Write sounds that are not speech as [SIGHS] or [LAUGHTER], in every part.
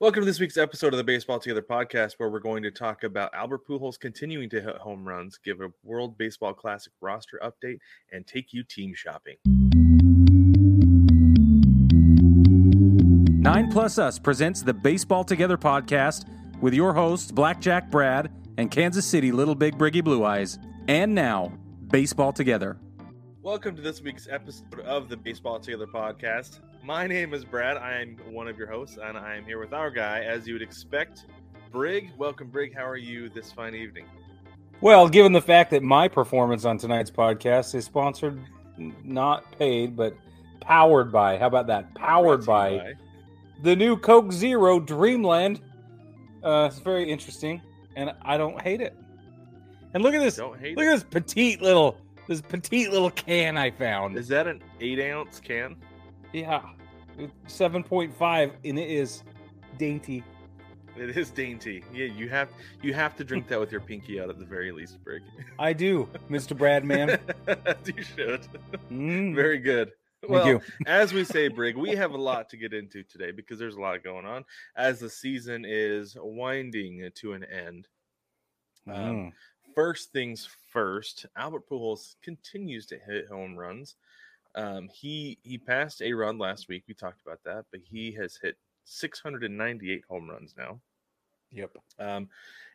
Welcome to this week's episode of the Baseball Together podcast, where we're going to talk about Albert Pujols continuing to hit home runs, give a World Baseball Classic roster update, and take you team shopping. Nine Plus Us presents the Baseball Together podcast with your hosts, Blackjack Brad and Kansas City Little Big Briggy Blue Eyes. And now, Baseball Together. Welcome to this week's episode of the Baseball Together podcast. My name is Brad. I am one of your hosts, and I am here with our guy, as you would expect, Brig. Welcome, Brig. How are you this fine evening? Well, given the fact that my performance on tonight's podcast is sponsored, not paid, but powered by, how about that? Powered by, by, the new Coke Zero Dreamland. Uh, it's very interesting, and I don't hate it. And look at this. Look it. at this petite little this petite little can I found. Is that an eight ounce can? Yeah, seven point five, and it is dainty. It is dainty. Yeah, you have you have to drink that with your pinky out at the very least, Brig. [LAUGHS] I do, Mister Bradman. [LAUGHS] you should. Mm. Very good. Well, as we say, Brig, we have a lot to get into today because there's a lot going on as the season is winding to an end. Um, mm. Um, first things first, Albert Pujols continues to hit home runs. Um, he he passed A-Rod last week. We talked about that, but he has hit 698 home runs now. Yep. Um,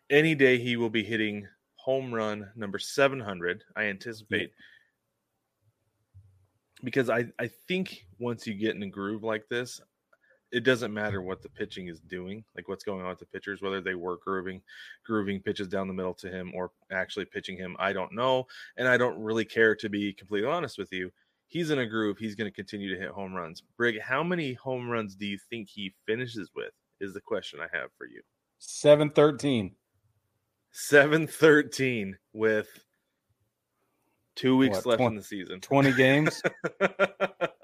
any day he will be hitting home run number 700. I anticipate. Because I, I think once you get in a groove like this, it doesn't matter what the pitching is doing, like what's going on with the pitchers, whether they were grooving, grooving pitches down the middle to him or actually pitching him. I don't know, and I don't really care to be completely honest with you. He's in a groove. He's going to continue to hit home runs. Brig, how many home runs do you think he finishes with? Is the question I have for you. Seven thirteen. Seven thirteen with two weeks what, left 20, in the season. Twenty games. [LAUGHS]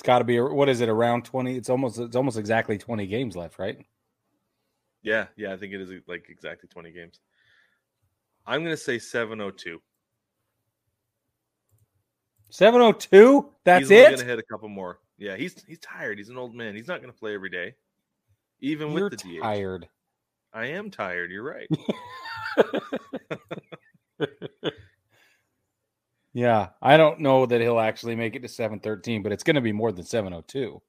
It's got to be what is it around twenty? It's almost it's almost exactly twenty games left, right? Yeah, yeah, I think it is like exactly twenty games. I'm gonna say seven oh oh two. Seven oh two. That's he's it. He's Gonna hit a couple more. Yeah, he's he's tired. He's an old man. He's not gonna play every day, even You're with the DH. Tired. I am tired. You're right. [LAUGHS] Yeah, I don't know that he'll actually make it to 713, but it's going to be more than 702.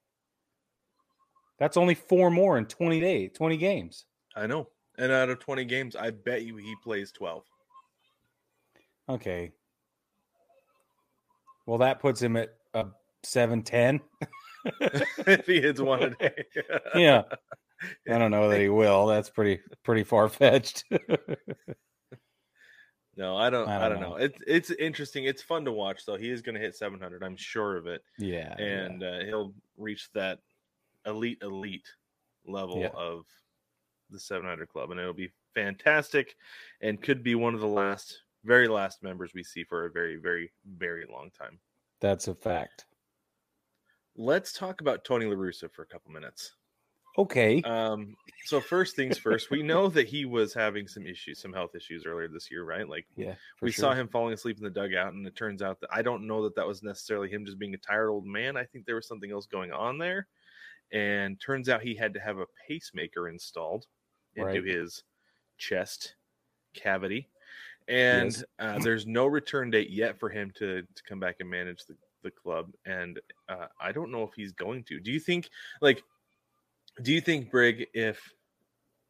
That's only four more in 20 days, 20 games. I know. And out of 20 games, I bet you he plays 12. Okay. Well, that puts him at a 710. [LAUGHS] if he hits one a day. [LAUGHS] yeah. I don't know that he will. That's pretty pretty far fetched. [LAUGHS] No, I don't. I don't, I don't know. know. It's it's interesting. It's fun to watch, though. He is going to hit 700. I'm sure of it. Yeah, and yeah. Uh, he'll reach that elite elite level yeah. of the 700 club, and it'll be fantastic, and could be one of the last, very last members we see for a very, very, very long time. That's a fact. Let's talk about Tony La Russa for a couple minutes. Okay. Um, so first things first, we know that he was having some issues, some health issues earlier this year, right? Like, yeah, we sure. saw him falling asleep in the dugout, and it turns out that I don't know that that was necessarily him just being a tired old man. I think there was something else going on there, and turns out he had to have a pacemaker installed into right. his chest cavity, and yes. uh, there's no return date yet for him to to come back and manage the the club, and uh, I don't know if he's going to. Do you think like? Do you think Brig, if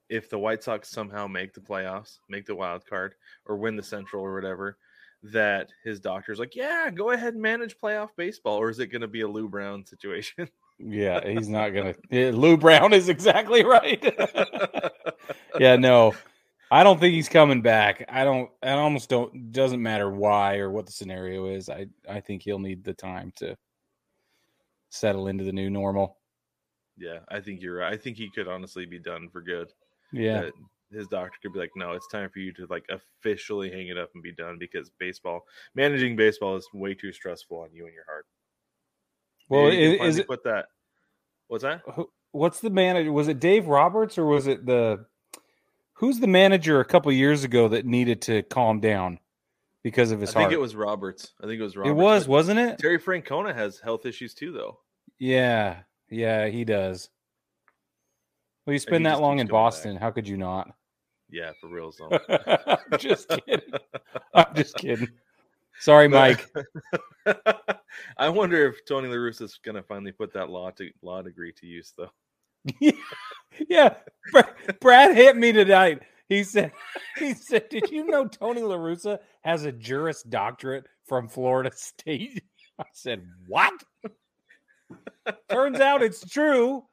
if the White Sox somehow make the playoffs, make the wild card, or win the Central or whatever, that his doctor's like, yeah, go ahead and manage playoff baseball, or is it going to be a Lou Brown situation? [LAUGHS] Yeah, he's not gonna. Yeah, Lou Brown is exactly right. [LAUGHS] [LAUGHS] yeah, no, I don't think he's coming back. I don't. I almost don't. Doesn't matter why or what the scenario is. I I think he'll need the time to settle into the new normal. Yeah, I think you're right. I think he could honestly be done for good. Yeah. his doctor could be like, no, it's time for you to like officially hang it up and be done because baseball, managing baseball is way too stressful on you and your heart. Well, is, is it put that? What's that? What's the manager? Was it Dave Roberts or was it the who's the manager a couple years ago that needed to calm down because of his I heart? think it was Roberts. I think it was Roberts. It was, wasn't it? Terry Francona has health issues too, though. Yeah, Yeah, he does. Well, you spend that long in Boston. Back. How could you not? Yeah, for real. So. [LAUGHS] just kidding. I'm just kidding. Sorry, Mike. [LAUGHS] I wonder if Tony La Russa is going to finally put that law to law degree to use, though. [LAUGHS] yeah, Brad hit me tonight. He said, [LAUGHS] "He said, did you know Tony La Russa has a Juris Doctorate from Florida [LAUGHS] State?" I said, "What?" Turns out it's true.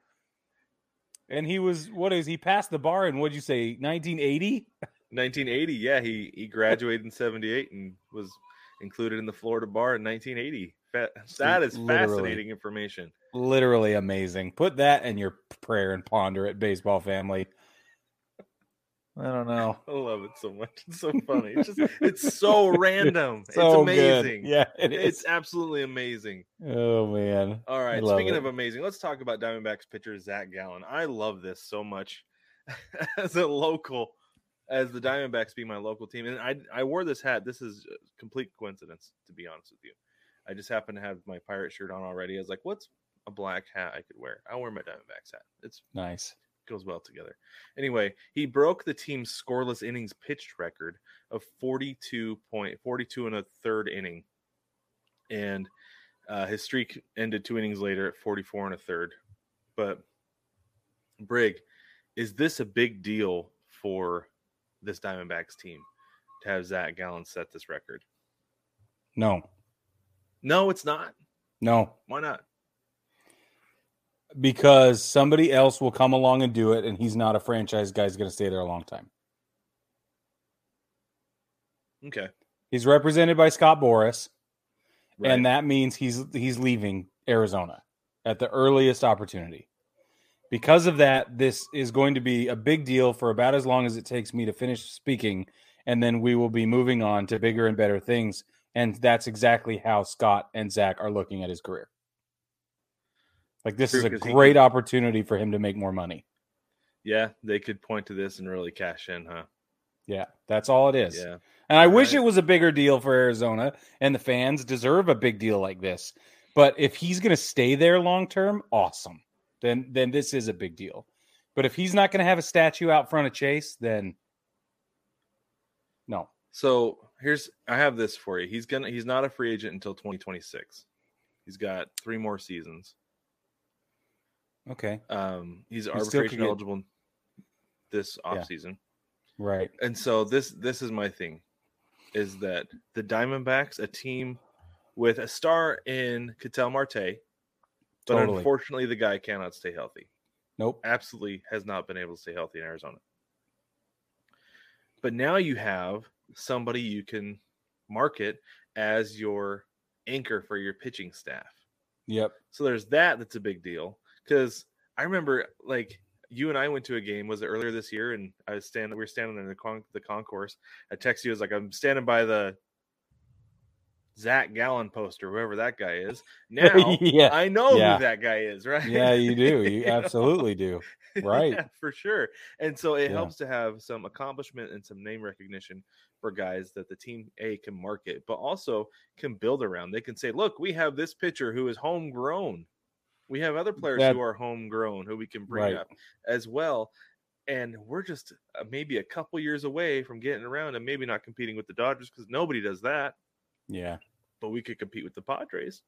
And he was what is he passed the bar in what'd you say, 1980? 1980, yeah. He he graduated in 78 and was included in the Florida bar in 1980. That is Literally. fascinating information. Literally amazing. Put that in your prayer and ponder it, baseball family. I don't know. [LAUGHS] I love it so much. It's so [LAUGHS] funny. It's just it's so random. So it's amazing. Good. Yeah, it it's absolutely amazing. Oh man. All right. Speaking it. of amazing, let's talk about Diamondbacks pitcher Zach Gallen. I love this so much [LAUGHS] as a local, as the Diamondbacks being my local team. And I I wore this hat. This is complete coincidence, to be honest with you. I just happened to have my pirate shirt on already. I was like, what's a black hat I could wear? I'll wear my Diamondbacks hat. It's nice goes well together. Anyway, he broke the team's scoreless innings pitched record of 42 point 42 and a third inning. And uh, his streak ended two innings later at 44 and a third. But Brig, is this a big deal for this Diamondbacks team to have Zach Gallen set this record? No. No, it's not. No. Why not? Because somebody else will come along and do it, and he's not a franchise guy. He's going to stay there a long time. Okay. He's represented by Scott Boras, right. and that means he's he's leaving Arizona at the earliest opportunity. Because of that, this is going to be a big deal for about as long as it takes me to finish speaking, and then we will be moving on to bigger and better things. And that's exactly how Scott and Zach are looking at his career. Like this True, is a great could, opportunity for him to make more money. Yeah, they could point to this and really cash in, huh? Yeah, that's all it is. Yeah. And I all wish right. it was a bigger deal for Arizona and the fans deserve a big deal like this. But if he's going to stay there long term, awesome. Then then this is a big deal. But if he's not going to have a statue out front of Chase, then no. So, here's I have this for you. He's going to he's not a free agent until 2026. He's got 3 more seasons. Okay. Um, he's he arbitration eligible get... this off Yeah. Right. And so this this is my thing, is that the Diamondbacks, a team with a star in Ketel Marte, but totally. unfortunately the guy cannot stay healthy. Nope. Absolutely has not been able to stay healthy in Arizona. But now you have somebody you can market as your anchor for your pitching staff. Yep. So there's that that's a big deal because I remember like you and I went to a game. Was it earlier this year? And I was standing. We were standing in the con- the concourse. I texted you. I was like, I'm standing by the Zach Gallen poster, whoever that guy is. [LAUGHS] Now yeah. I know yeah. who that guy is, [LAUGHS] right? Yeah, you do. You [LAUGHS] absolutely do. Right. yeah, for sure. And so it yeah. helps to have some accomplishment and some name recognition for guys that the team A can market, but also can build around. They can say, look, we have this pitcher who is homegrown. We have other players that, who are homegrown who we can bring right. up as well. And we're just uh, maybe a couple years away from getting around and maybe not competing with the Dodgers because nobody does that. Yeah. But we could compete with the Padres.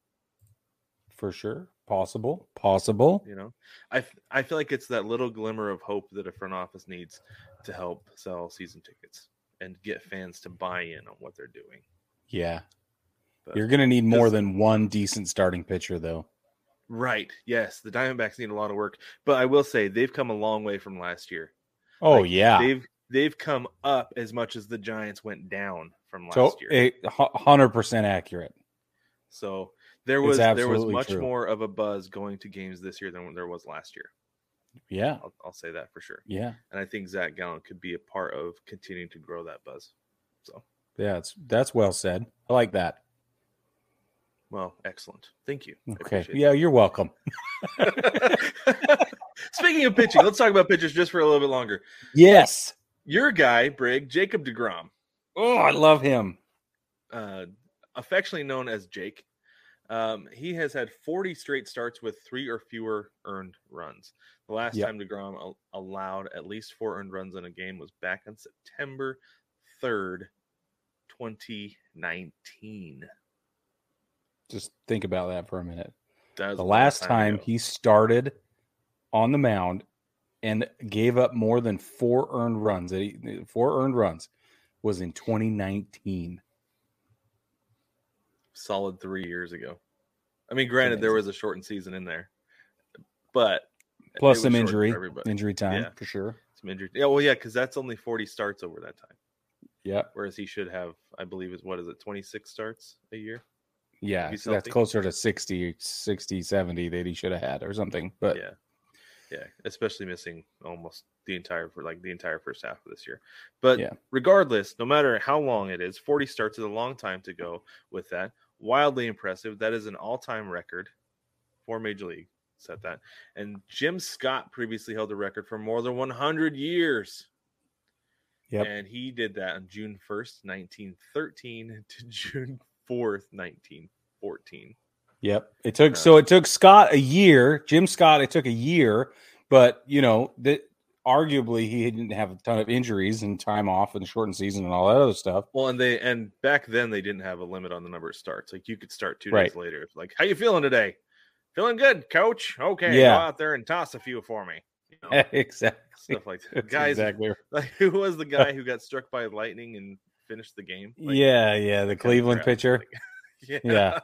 For sure. Possible. Possible. You know, I, I feel like it's that little glimmer of hope that a front office needs to help sell season tickets and get fans to buy in on what they're doing. Yeah. But You're going to need more than one decent starting pitcher, though. Right. Yes, the Diamondbacks need a lot of work, but I will say they've come a long way from last year. Oh like, yeah, they've they've come up as much as the Giants went down from last year. so, year. Hundred percent accurate. So there was there was much true. more of a buzz going to games this year than there was last year. Yeah, I'll, I'll, say that for sure. Yeah, and I think Zach Gallen could be a part of continuing to grow that buzz. So yeah, it's that's well said. I like that. Well, excellent. Thank you. Okay. Yeah, you're welcome. [LAUGHS] [LAUGHS] Speaking of pitching, let's talk about pitchers just for a little bit longer. Yes. Your guy, Brig, Jacob DeGrom. Oh, I love him. Uh, affectionately known as Jake. Um, he has had 40 straight starts with three or fewer earned runs. The last yep. time DeGrom al- allowed at least four earned runs in a game was back on September 3rd, 2019. Just think about that for a minute. The last time, time he started on the mound and gave up more than four earned runs, four earned runs was in 2019. Solid three years ago. I mean, granted, there was a shortened season in there, but plus some injury, injury time yeah. for sure. Some injury. Yeah, well, yeah, because that's only 40 starts over that time. Yeah. Whereas he should have, I believe, is what is it, 26 starts a year? Yeah, so that's closer to 60, 60, 70 that he should have had or something. But yeah, yeah, especially missing almost the entire for like the entire first half of this year. But yeah. regardless, no matter how long it is, 40 starts is a long time to go with that. Wildly impressive. That is an all-time record for Major League. Set that. And Jim Scott previously held the record for more than 100 years. Yep. And he did that on June 1st, 1913 [LAUGHS] to June 4th, 1914. Yep. It took uh, so it took Scott a year, Jim Scott, it took a year, but you know, that arguably he didn't have a ton of injuries and time off and shortened season and all that other stuff. Well, and they and back then they didn't have a limit on the number of starts. Like you could start two right. days later. Like, how you feeling today? Feeling good, coach. Okay, yeah. go out there and toss a few for me. You know, [LAUGHS] exactly. Stuff like that. Guys, exactly. [LAUGHS] Like, who was the [LAUGHS] guy who got struck by lightning and finished the game? Like, yeah, yeah, the Cleveland pitcher. [LAUGHS] yeah. yeah.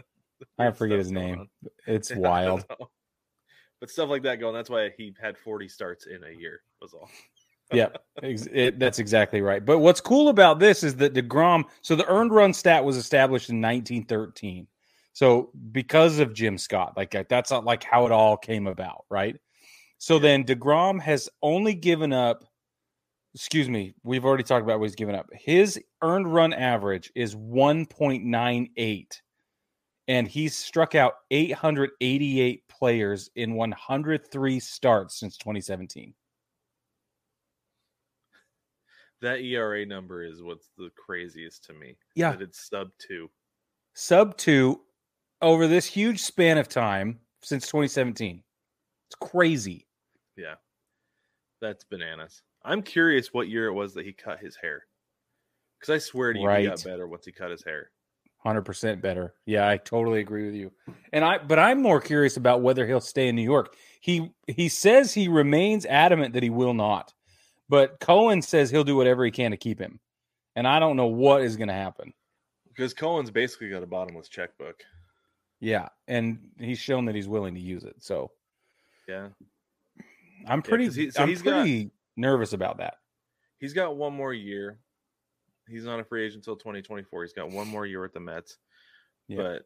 [LAUGHS] I forget his name. It's [LAUGHS] yeah, wild. But stuff like that going. That's why he had 40 starts in a year. Was all. yeah, it, that's exactly right. But what's cool about this is that Degrom. So the earned run stat was established in 1913. So because of Jim Scott, like that's not like how it all came about, right? So then Degrom has only given up. Excuse me, we've already talked about what he's given up. His earned run average is 1.98 and he's struck out 888 players in 103 starts since 2017. That ERA number is what's the craziest to me. Yeah. That it's sub two. Sub two over this huge span of time since 2017. It's crazy. Yeah. That's bananas. I'm curious what year it was that he cut his hair. Because I swear to you, right. he got better once he cut his hair. Hundred percent better. Yeah, I totally agree with you. And I, but I'm more curious about whether he'll stay in New York. He he says he remains adamant that he will not, but Cohen says he'll do whatever he can to keep him. And I don't know what is going to happen because Cohen's basically got a bottomless checkbook. Yeah, and he's shown that he's willing to use it. So, yeah, I'm pretty. Yeah, he, so I'm pretty got, nervous about that. He's got one more year. He's not a free agent until 2024. He's got one more year with the Mets. Yeah. But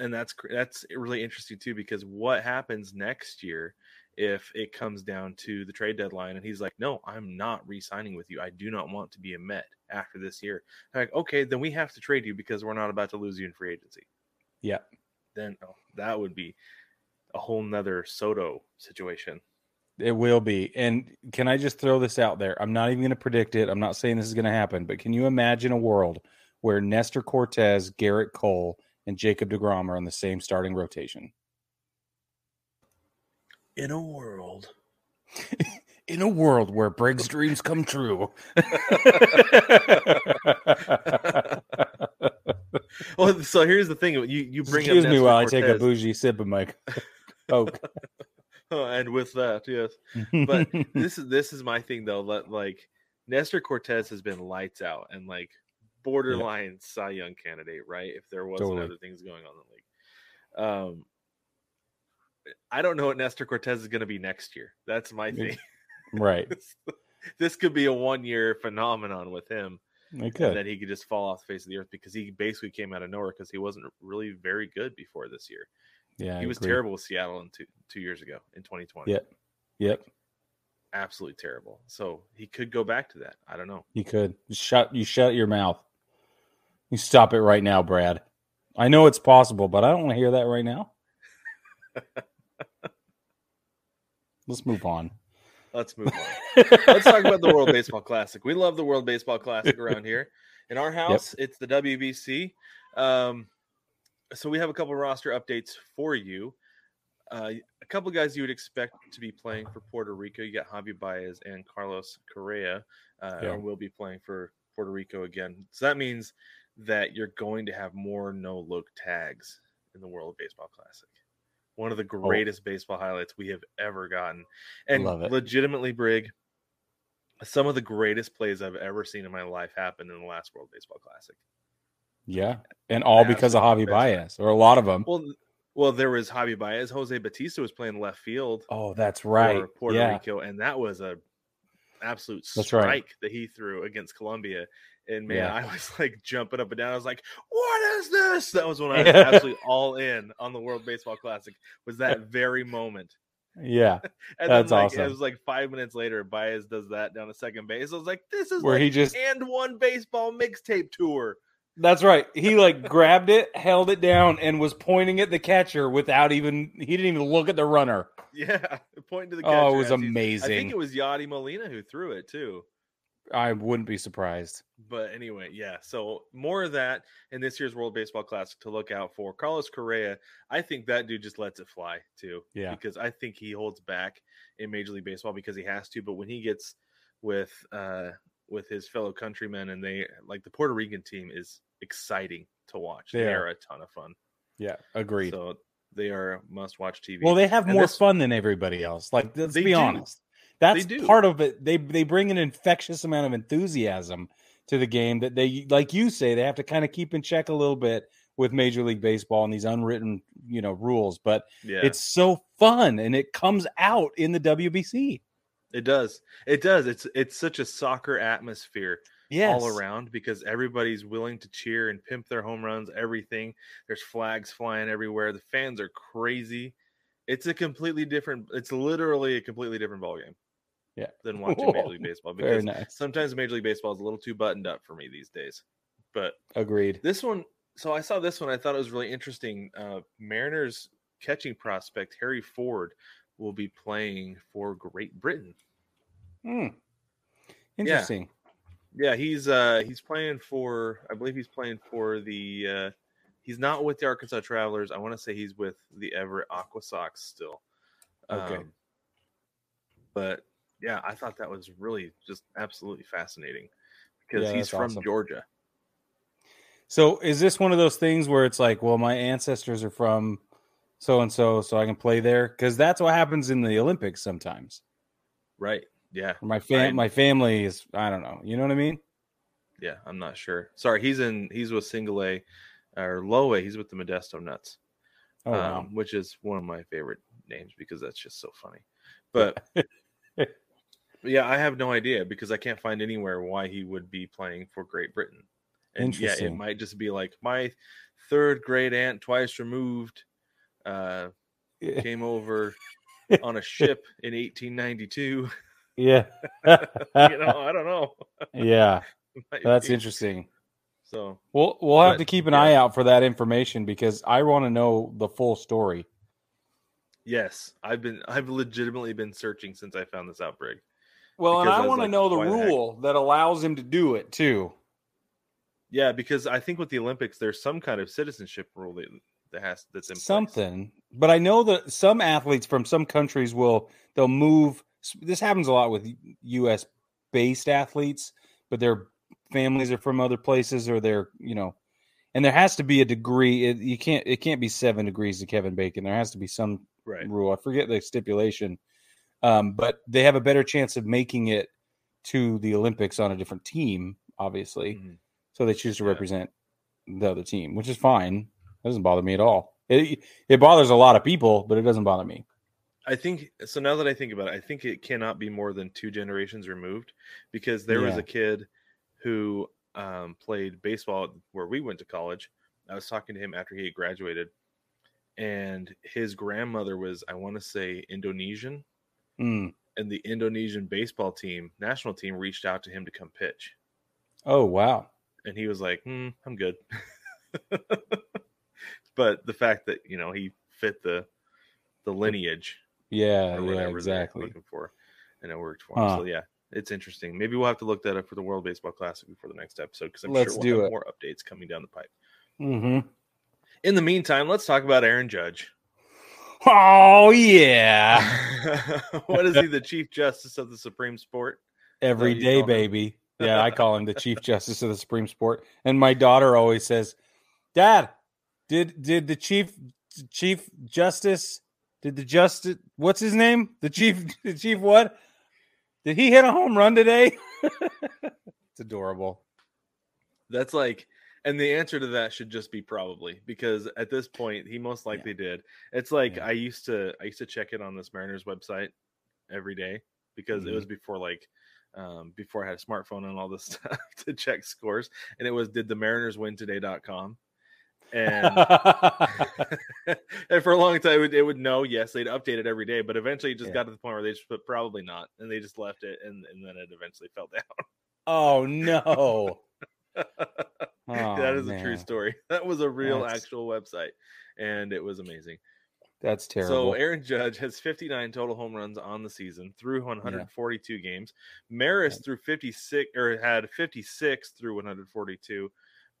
and that's that's really interesting too because what happens next year if it comes down to the trade deadline and he's like, "No, I'm not re-signing with you. I do not want to be a Met after this year." I'm like, "Okay, then we have to trade you because we're not about to lose you in free agency." Yeah. Then oh, that would be a whole nother Soto situation. It will be. And can I just throw this out there? I'm not even going to predict it. I'm not saying this is going to happen, but can you imagine a world where Nestor Cortes, Gerrit Cole, and Jacob DeGrom are on the same starting rotation? In a world. [LAUGHS] In a world where Briggs' dreams come true. [LAUGHS] well, so here's the thing: you you bring excuse me while. I take a bougie sip of my coke. [LAUGHS] [LAUGHS] and with that, yes. But [LAUGHS] this is this is my thing though. Let like Nestor Cortes has been lights out and like borderline yeah. Cy Young candidate, right? If there wasn't totally. other things going on in the league. Um I don't know what Nestor Cortes is gonna be next year. That's my thing. Right. [LAUGHS] this, this could be a one year phenomenon with him. And then he could just fall off the face of the earth because he basically came out of nowhere because he wasn't really very good before this year. Yeah, he I was agree. terrible with Seattle in two two years ago in 2020. Yep, yep, absolutely terrible. So he could go back to that. I don't know. He could. Shut you shut your mouth. You stop it right now, Brad. I know it's possible, but I don't want to hear that right now. [LAUGHS] Let's move on. Let's move on. [LAUGHS] Let's talk about the World Baseball Classic. We love the World Baseball Classic around here. In our house, yep. it's the WBC. Um, so we have a couple roster updates for you. Uh, a couple guys you would expect to be playing for Puerto Rico. You got Javi Baez and Carlos Correa, uh, yeah. and will be playing for Puerto Rico again. So that means that you're going to have more no look tags in the World Baseball Classic. One of the oh. greatest oh. baseball highlights we have ever gotten. And legitimately, Brig, some of the greatest plays I've ever seen in my life happened in the last World Baseball Classic. Yeah. And all because of Javi Baez, or a lot of them. Well, well, there was Javi Baez. Jose Bautista was playing left field. Oh, that's right. Puerto yeah. Rico, and that was a absolute that's strike right. that he threw against Colombia. And man, yeah. I was like jumping up and down. I was like, "What is this?" That was when I was [LAUGHS] absolutely all in on the World Baseball Classic. Was that [LAUGHS] very moment? Yeah, [LAUGHS] and that's then, like, awesome. It was like five minutes later, Baez does that down to second base. I was like, "This is where like he just and one baseball mixtape tour." That's right. He like grabbed it, held it down, and was pointing at the catcher without even. He didn't even look at the runner. Yeah, [LAUGHS] pointing to the catcher. Oh, it was amazing. I think it was Yadi Molina who threw it too. I wouldn't be surprised. But anyway, yeah. So more of that in this year's World Baseball Classic to look out for. Carlos Correa, I think that dude just lets it fly too. Yeah. Because I think he holds back in Major League Baseball because he has to. But when he gets with uh with his fellow countrymen and they like the Puerto Rican team is exciting to watch. They, they are. are. a ton of fun. Yeah, agreed. So they are must watch TV. Well, they have and more this, fun than everybody else. Like let's be do. honest. That's part of it. They they bring an infectious amount of enthusiasm to the game that they like you say they have to kind of keep in check a little bit with Major League Baseball and these unwritten, you know, rules, but yeah. it's so fun and it comes out in the WBC. It does. It does. It's it's such a soccer atmosphere yes. all around because everybody's willing to cheer and pimp their home runs, everything. There's flags flying everywhere. The fans are crazy. It's a completely different it's literally a completely different ball game. Yeah. Than [LAUGHS] watching Major League Baseball because nice. sometimes Major League Baseball is a little too buttoned up for me these days. But agreed. This one so I saw this one. I thought it was really interesting. Uh, Mariners catching prospect Harry Ford will be playing for Great Britain. Hmm. Interesting. Yeah. yeah, he's uh he's playing for I believe he's playing for the uh he's not with the Arkansas Travelers. I want to say he's with the Everett Aqua Sox still. Okay. Um, but yeah, I thought that was really just absolutely fascinating because yeah, he's from awesome. Georgia. So is this one of those things where it's like, well, my ancestors are from so and so, so I can play there because that's what happens in the Olympics sometimes. Right. Yeah. My fam, my family is. I don't know. You know what I mean? Yeah, I'm not sure. Sorry, he's in. He's with Single A or Low A. He's with the Modesto Nuts, oh, wow. um, which is one of my favorite names because that's just so funny. But [LAUGHS] yeah, I have no idea because I can't find anywhere why he would be playing for Great Britain. And yeah, it might just be like my third great aunt, twice removed, uh, came over [LAUGHS] on a ship in 1892. Yeah. [LAUGHS] you know, I don't know. [LAUGHS] yeah. [LAUGHS] That's interesting. So we'll we'll have but, to keep an yeah. eye out for that information because I want to know the full story. Yes, I've been I've legitimately been searching since I found this outbreak. Well, and I, I want to like, know the rule the that allows him to do it too. Yeah, because I think with the Olympics, there's some kind of citizenship rule that, that has that's in something. Place. But I know that some athletes from some countries will they'll move. This happens a lot with U.S. based athletes, but their families are from other places, or they're you know, and there has to be a degree. It, you can't it can't be seven degrees to Kevin Bacon. There has to be some right. rule. I forget the stipulation, um, but they have a better chance of making it to the Olympics on a different team, obviously. Mm-hmm. So they choose to yeah. represent the other team, which is fine. It doesn't bother me at all. It it bothers a lot of people, but it doesn't bother me. I think so. Now that I think about it, I think it cannot be more than two generations removed because there yeah. was a kid who um, played baseball where we went to college. I was talking to him after he had graduated, and his grandmother was, I want to say, Indonesian. Mm. And the Indonesian baseball team, national team, reached out to him to come pitch. Oh, wow. And he was like, mm, I'm good. [LAUGHS] but the fact that, you know, he fit the the lineage. Yeah, yeah, exactly. Looking for, and it worked for him. Huh. So yeah, it's interesting. Maybe we'll have to look that up for the World Baseball Classic before the next episode because I'm Let's sure we'll have it. more updates coming down the pipe. Mm-hmm. In the meantime, let's talk about Aaron Judge. Oh yeah. [LAUGHS] what is he, the Chief Justice of the Supreme Sport? Every day, baby. Yeah, I call him the [LAUGHS] Chief Justice of the Supreme Sport. And my daughter always says, "Dad, did did the Chief Chief Justice did the Justice what's his name? The Chief [LAUGHS] the Chief what? Did he hit a home run today?" [LAUGHS] it's adorable. That's like and the answer to that should just be probably because at this point he most likely yeah. did. It's like yeah. I used to I used to check it on this Mariners website every day because mm-hmm. it was before like um, before I had a smartphone and all this [LAUGHS] stuff to check scores. And it was did the Mariners win today.com. And, [LAUGHS] [LAUGHS] and for a long time, it would, it would know, yes, they'd update it every day, but eventually it just yeah. got to the point where they just put probably not, and they just left it, and, and then it eventually fell down. Oh, no. oh, [LAUGHS] that is man. a true story. That was a real That's... actual website, and it was amazing. That's terrible. So Aaron Judge has 59 total home runs on the season through 142 yeah. games. Maris yeah. through 56 or had 56 through 142.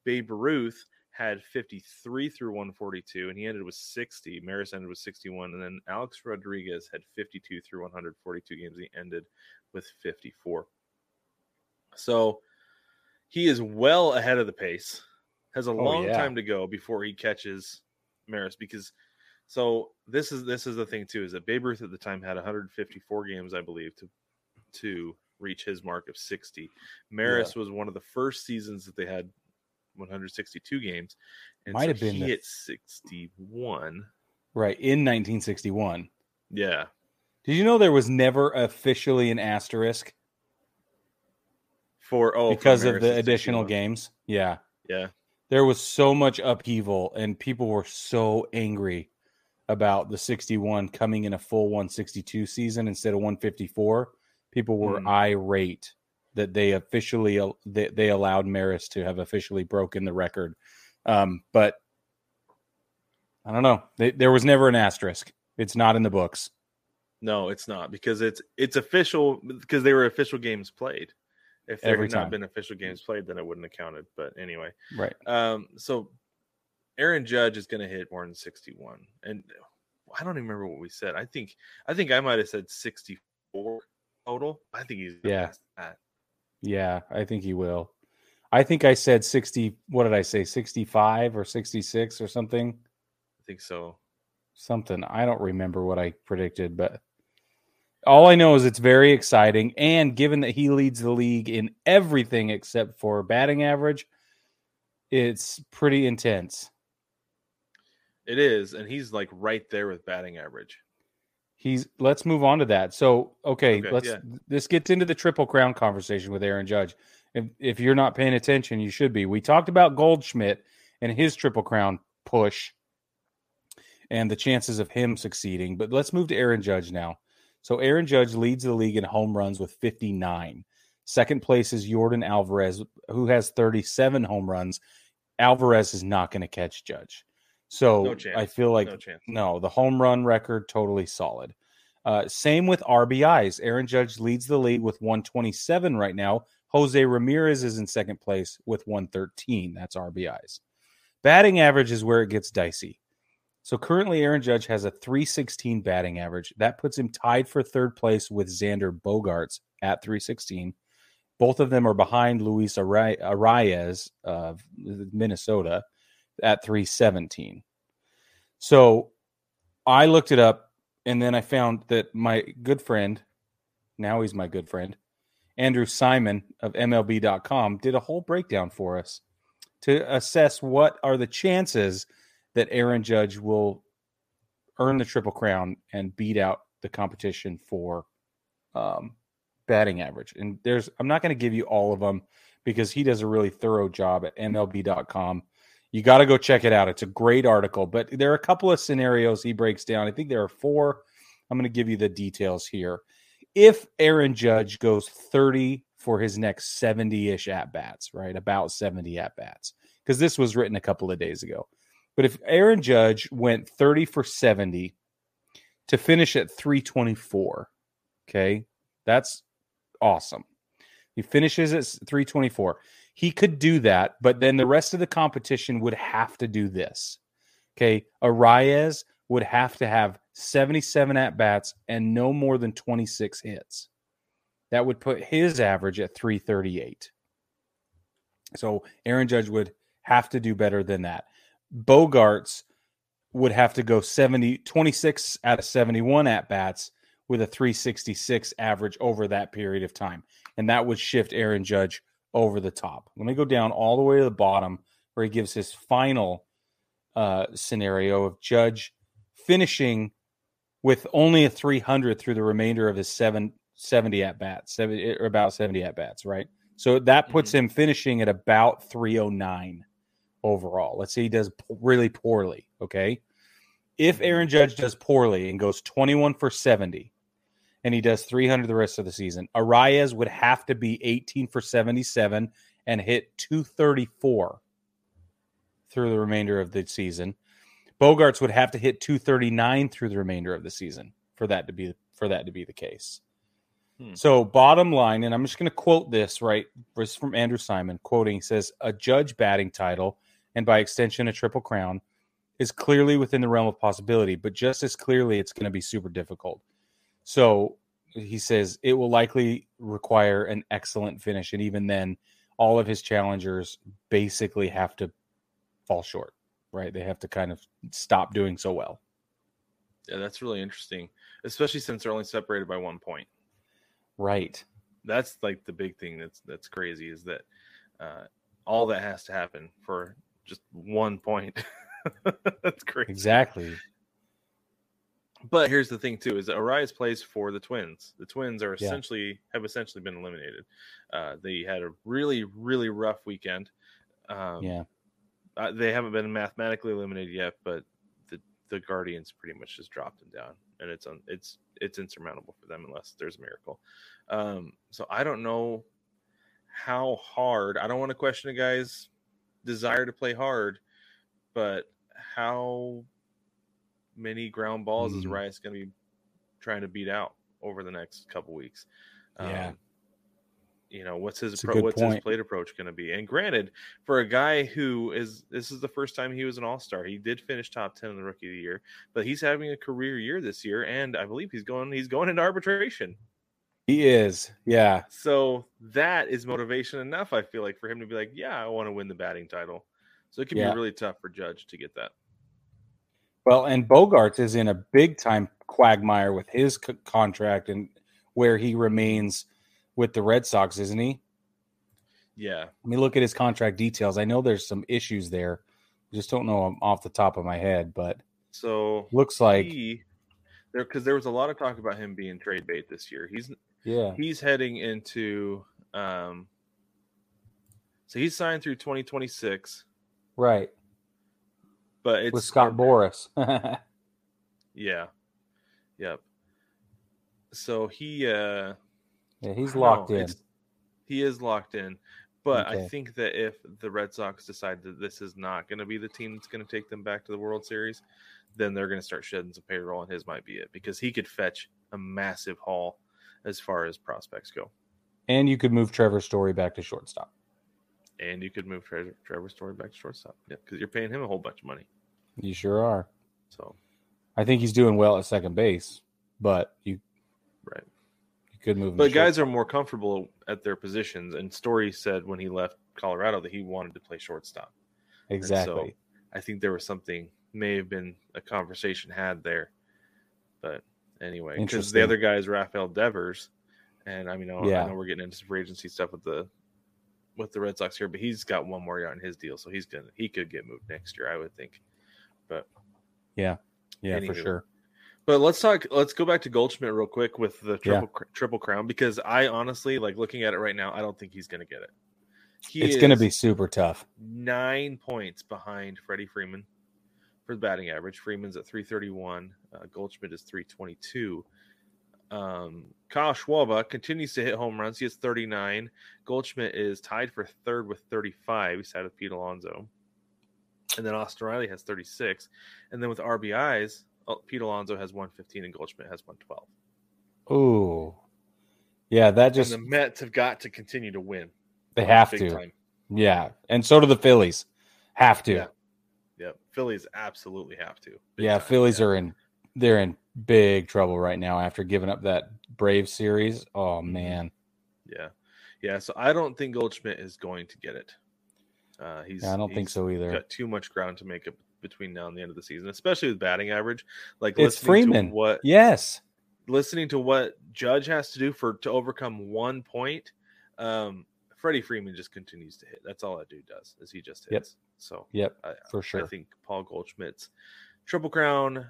Babe Ruth had 53 through 142, and he ended with 60. Maris ended with 61, and then Alex Rodriguez had 52 through 142 games. He ended with 54. So he is well ahead of the pace. Has a oh, long yeah. time to go before he catches Maris because – so this is this is the thing too is that Babe Ruth at the time had 154 games, I believe, to to reach his mark of 60. Maris yeah. was one of the first seasons that they had 162 games, and might so have been he the... hit 61. Right in 1961. Yeah. Did you know there was never officially an asterisk for oh because of the additional games? Yeah. Yeah. There was so much upheaval and people were so angry about the 61 coming in a full 162 season instead of 154, people were mm. irate that they officially they, they allowed Maris to have officially broken the record. Um, but I don't know. They, there was never an asterisk. It's not in the books. No, it's not because it's it's official because they were official games played. If there Every had time. not been official games played, then it wouldn't have counted. But anyway, right. Um, so Aaron Judge is going to hit more than 61. And I don't even remember what we said. I think I think I might have said 64 total. I think he's yeah. Yeah, I think he will. I think I said 60 what did I say? 65 or 66 or something? I think so. Something. I don't remember what I predicted, but all I know is it's very exciting and given that he leads the league in everything except for batting average, it's pretty intense. It is, and he's like right there with batting average. He's let's move on to that. So, okay, okay let's yeah. this gets into the triple crown conversation with Aaron Judge. If if you're not paying attention, you should be. We talked about Goldschmidt and his triple crown push and the chances of him succeeding, but let's move to Aaron Judge now. So Aaron Judge leads the league in home runs with 59. Second place is Yordan Alvarez, who has 37 home runs. Alvarez is not going to catch Judge. So no I feel like no, no, the home run record totally solid. Uh, same with RBIs. Aaron Judge leads the league with 127 right now. Jose Ramirez is in second place with 113. That's RBIs. Batting average is where it gets dicey. So currently, Aaron Judge has a 316 batting average. That puts him tied for third place with Xander Bogaerts at 316. Both of them are behind Luis Arraez of Minnesota at 317. So I looked it up and then I found that my good friend, now he's my good friend, Andrew Simon of MLB.com, did a whole breakdown for us to assess what are the chances that Aaron Judge will earn the Triple Crown and beat out the competition for um, batting average. And there's, I'm not going to give you all of them because he does a really thorough job at MLB.com you got to go check it out. It's a great article, but there are a couple of scenarios he breaks down. I think there are four. I'm going to give you the details here. If Aaron Judge goes 30 for his next 70 ish at bats, right? About 70 at bats, because this was written a couple of days ago. But if Aaron Judge went 30 for 70 to finish at 324, okay, that's awesome. He finishes at 324. He could do that, but then the rest of the competition would have to do this. Okay. Arraez would have to have 77 at bats and no more than 26 hits. That would put his average at 338. So Aaron Judge would have to do better than that. Bogaerts would have to go 70, 26 out of 71 at bats with a 366 average over that period of time. And that would shift Aaron Judge over the top. Let me go down all the way to the bottom where he gives his final uh, scenario of Judge finishing with only a 300 through the remainder of his seven, 70 at bats, 70, or about 70 at bats, right? So that puts mm-hmm. him finishing at about 309 overall. Let's say he does really poorly. Okay. If mm-hmm. Aaron Judge does poorly and goes 21 for 70 and he does 300 the rest of the season, Arraez would have to be 18 for 77 and hit 234 through the remainder of the season. Bogaerts would have to hit 239 through the remainder of the season for that to be for that to be the case. Hmm. So, bottom line, and I'm just going to quote this right. This from Andrew Simon, quoting, says, "A judge batting title, and by extension, a triple crown, is clearly within the realm of possibility, but just as clearly, it's going to be super difficult." So, he says it will likely require an excellent finish, and even then, all of his challengers basically have to fall short. Right? They have to kind of stop doing so well. Yeah, that's really interesting, especially since they're only separated by one point. Right. That's like the big thing that's that's crazy is that uh, all that has to happen for just one point. [LAUGHS] that's crazy. Exactly. But here's the thing too: is that Arraez plays for the Twins. The Twins are essentially yeah. have essentially been eliminated. Uh, they had a really really rough weekend. Um, yeah, uh, they haven't been mathematically eliminated yet, but the the Guardians pretty much just dropped them down, and it's on it's it's insurmountable for them unless there's a miracle. Um, so I don't know how hard. I don't want to question a guy's desire to play hard, but how many ground balls mm. is Rice going to be trying to beat out over the next couple weeks? Yeah. Um, you know what's his pro- what's point. his plate approach going to be and granted for a guy who is this is the first time he was an all-star he did finish top 10 in the rookie of the year but he's having a career year this year and i believe he's going he's going into arbitration he is yeah so that is motivation enough i feel like for him to be like yeah i want to win the batting title so it can yeah. be really tough for judge to get that well and Bogaerts is in a big time quagmire with his c- contract and where he remains – with the Red Sox, isn't he? Yeah. Let me look at his contract details. I know there's some issues there. I just don't know off the top of my head, but so looks like he, there because there was a lot of talk about him being trade bait this year. He's yeah he's heading into um so he's signed through 2026. Right. But it's with Scott Boras. [LAUGHS] yeah. Yep. So he uh yeah, he's locked know, in. He is locked in. But okay. I think that if the Red Sox decide that this is not going to be the team that's going to take them back to the World Series, then they're going to start shedding some payroll, and his might be it because he could fetch a massive haul as far as prospects go. And you could move Trevor Story back to shortstop. And you could move Trevor, Trevor Story back to shortstop. Yeah, because you're paying him a whole bunch of money. You sure are. So, I think he's doing well at second base, but you right You could move. But guys short. are more comfortable at their positions. And Story said when he left Colorado that he wanted to play shortstop. Exactly. So I think there was something, may have been a conversation had there. But anyway, because the other guy is Rafael Devers. And I mean, I, yeah. I know we're getting into some free agency stuff with the with the Red Sox here, but he's got one more year on his deal, so he's gonna he could get moved next year, I would think. But yeah, yeah, for sure. But let's talk. Let's go back to Goldschmidt real quick with the triple yeah. triple crown because I honestly like looking at it right now. I don't think he's going to get it. He it's going to be super tough. Nine points behind Freddie Freeman for the batting average. Freeman's at 331. Uh, Goldschmidt is 322. Um, Kyle Schwarber continues to hit home runs. He has 39. Goldschmidt is tied for third with 35. He's out of Pete Alonso. And then Austin Riley has 36. And then with RBIs, Oh, Pete Alonso has 115 and Goldschmidt has 112. Ooh. Yeah, that just and the Mets have got to continue to win. They have to. Time. Yeah. And so do the Phillies. Have to. Yeah. Yep. Phillies absolutely have to. Yeah, time. Phillies yeah. are in they're in big trouble right now after giving up that Brave series. Oh mm-hmm. man. Yeah. Yeah, so I don't think Goldschmidt is going to get it. Uh, he's yeah, I don't he's think so either. Got too much ground to make up between now and the end of the season, especially with batting average. Like it's Freeman. what yes, listening to what Judge has to do for to overcome one point. Um, Freddie Freeman just continues to hit. That's all that dude does. Is he just hits. Yep. So yep, I, for sure. I think Paul Goldschmidt's triple crown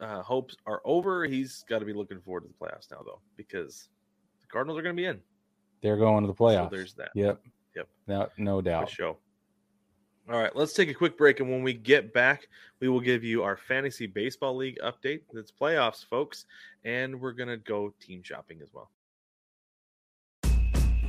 uh, hopes are over. He's got to be looking forward to the playoffs now, though, because the Cardinals are going to be in. They're going to the playoffs. So there's that. Yep. Yep. No, no doubt. show. All right, let's take a quick break, and when we get back, we will give you our fantasy baseball league update. It's playoffs, folks, and we're gonna go team shopping as well.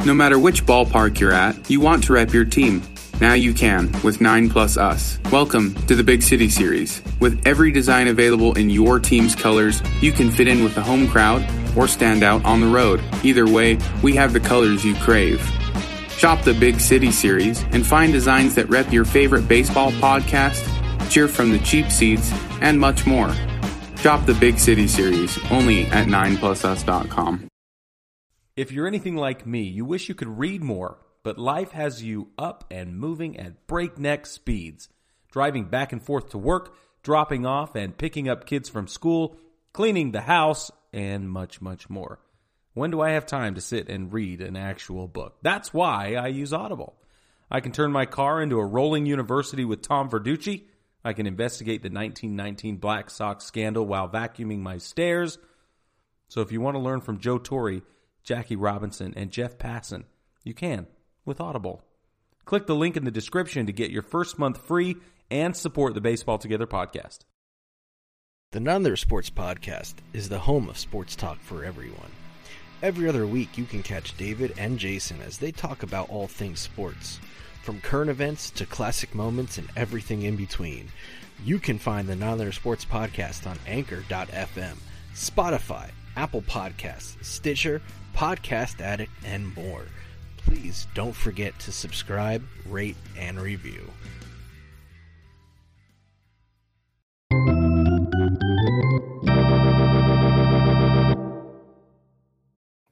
No matter which ballpark you're at, you want to rep your team. Now you can with 9 Plus Us. Welcome to the Big City Series. With every design available in your team's colors, you can fit in with the home crowd or stand out on the road. Either way, we have the colors you crave. Shop the Big City series and find designs that rep your favorite baseball podcast, cheer from the cheap seats, and much more. Shop the Big City series only at 9plusus.com. If you're anything like me, you wish you could read more, but life has you up and moving at breakneck speeds. Driving back and forth to work, dropping off and picking up kids from school, cleaning the house, and much, much more. When do I have time to sit and read an actual book? That's why I use Audible. I can turn my car into a rolling university with Tom Verducci. I can investigate the 1919 Black Sox scandal while vacuuming my stairs. So if you want to learn from Joe Torre, Jackie Robinson, and Jeff Passan, you can with Audible. Click the link in the description to get your first month free and support the Baseball Together podcast. The None Sports Podcast is the home of sports talk for everyone. Every other week, you can catch David and Jason as they talk about all things sports, from current events to classic moments and everything in between. You can find the Non Sports Podcast on Anchor.fm, Spotify, Apple Podcasts, Stitcher, Podcast Addict, and more. Please don't forget to subscribe, rate, and review.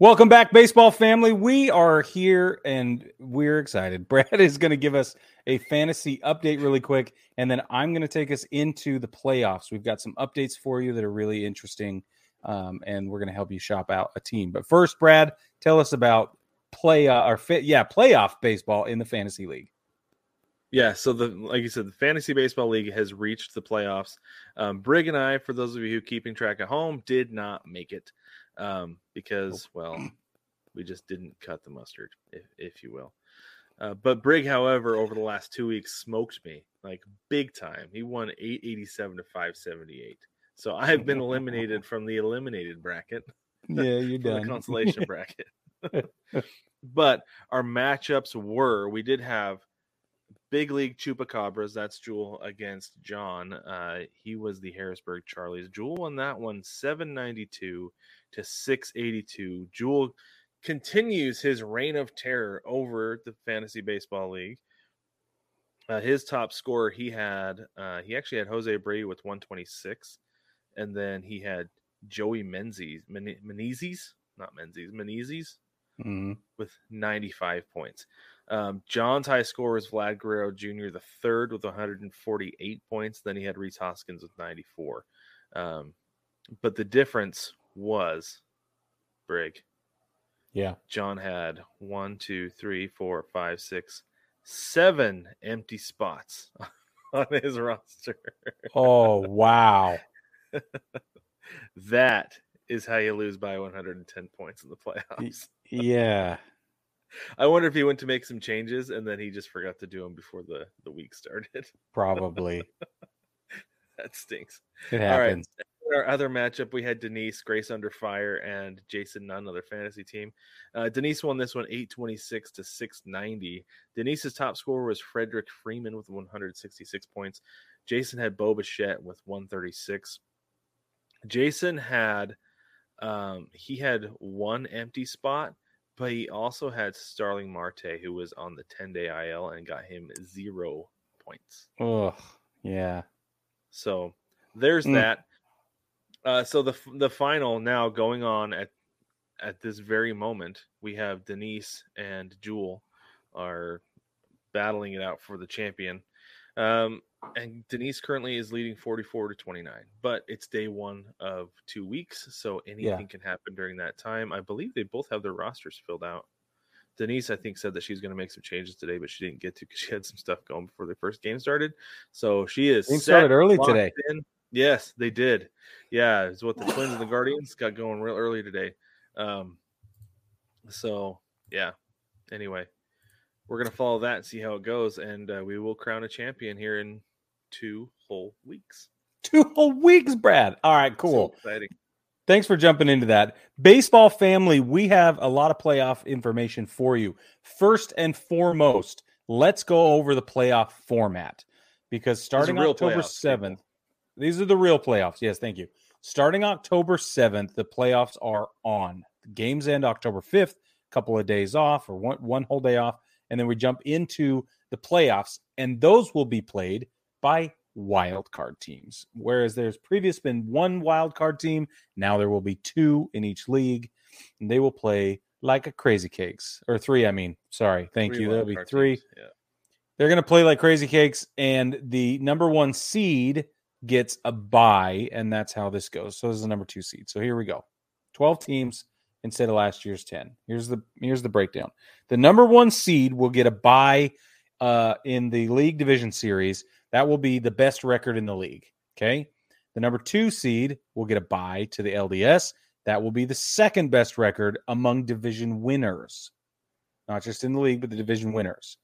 Welcome back, baseball family. We are here and we're excited. [LAUGHS] Brad is going to give us a fantasy update really quick, and then I'm going to take us into the playoffs. We've got some updates for you that are really interesting, um, and we're going to help you shop out a team. But first, Brad, tell us about play uh, or fit, yeah, playoff baseball in the fantasy league. Yeah, so the like you said, the fantasy baseball league has reached the playoffs. Um, Brig and I, for those of you who keeping track at home, did not make it um, because, well, [CLEARS THROAT] we just didn't cut the mustard, if, if you will. Uh, but Brig, however, over the last two weeks smoked me like big time. He won 887 to 578. So I've been eliminated from the eliminated bracket. [LAUGHS] Yeah, you're done. The consolation [LAUGHS] bracket. [LAUGHS] but our matchups were we did have big league chupacabras. That's Jewel against John. Uh, he was the Harrisburg Charlies. Jewel won that one 792 to 682. Jewel continues his reign of terror over the fantasy baseball league. Uh, his top scorer, he had, uh, he actually had Jose Brady with 126, and then he had Joey Menzies, Men- Meneses, not Menzies, Meneses, mm-hmm. with 95 points. Um, John's high score was Vlad Guerrero Jr., the third with 148 points. Then he had Rhys Hoskins with 94. Um, but the difference was Brig. Yeah. John had one, two, three, four, five, six, seven empty spots [LAUGHS] on his roster. Oh, wow. [LAUGHS] that is how you lose by 110 points in the playoffs. yeah. I wonder if he went to make some changes and then he just forgot to do them before the, the week started. Probably. [LAUGHS] that stinks. It happens. All right our other matchup, we had Denise, Grace Under Fire, and Jason Nunn, other fantasy team. Uh, Denise won this one 826 to 690. Denise's top scorer was Frederick Freeman with 166 points. Jason had Bo Bichette with 136. Jason had um, he had one empty spot, but he also had Starling Marte, who was on the 10 day IL and got him zero points. Oh, yeah. So there's mm. that. Uh, so the the final now going on at at this very moment, we have Denise and Jewel are battling it out for the champion. Um, and Denise currently is leading 44 to 29, but it's day one of two weeks, so anything yeah. can happen during that time. I believe they both have their rosters filled out. Denise, I think, said that she's going to make some changes today, but she didn't get to because she had some stuff going before the first game started. So she is. Game started early today. In. Yes, they did. Yeah, it's what the Twins and the Guardians got going real early today. Um, so yeah. Anyway, we're gonna follow that and see how it goes, and uh, we will crown a champion here in two whole weeks. Two whole weeks, Brad. All right, cool. So exciting. Thanks for jumping into that. Baseball family, we have a lot of playoff information for you. First and foremost, let's go over the playoff format because starting October 7th, these are the real playoffs. Yes, thank you. Starting October 7th, the playoffs are on. The games end October 5th, a couple of days off or one, one whole day off. And then we jump into the playoffs, and those will be played by wild card teams. Whereas there's previous been one wild card team, now there will be two in each league, and they will play like a crazy cakes or three. I mean, sorry, thank three you. There'll be three. Yeah. They're going to play like crazy cakes, and the number one seed gets a bye, and that's how this goes. So this is the number two seed. So here we go. 12 teams instead of last year's 10. Here's the here's the breakdown. The number 1 seed will get a bye uh, in the league division series. That will be the best record in the league, okay? The number 2 seed will get a bye to the LDS. That will be the second best record among division winners. Not just in the league, but the division winners.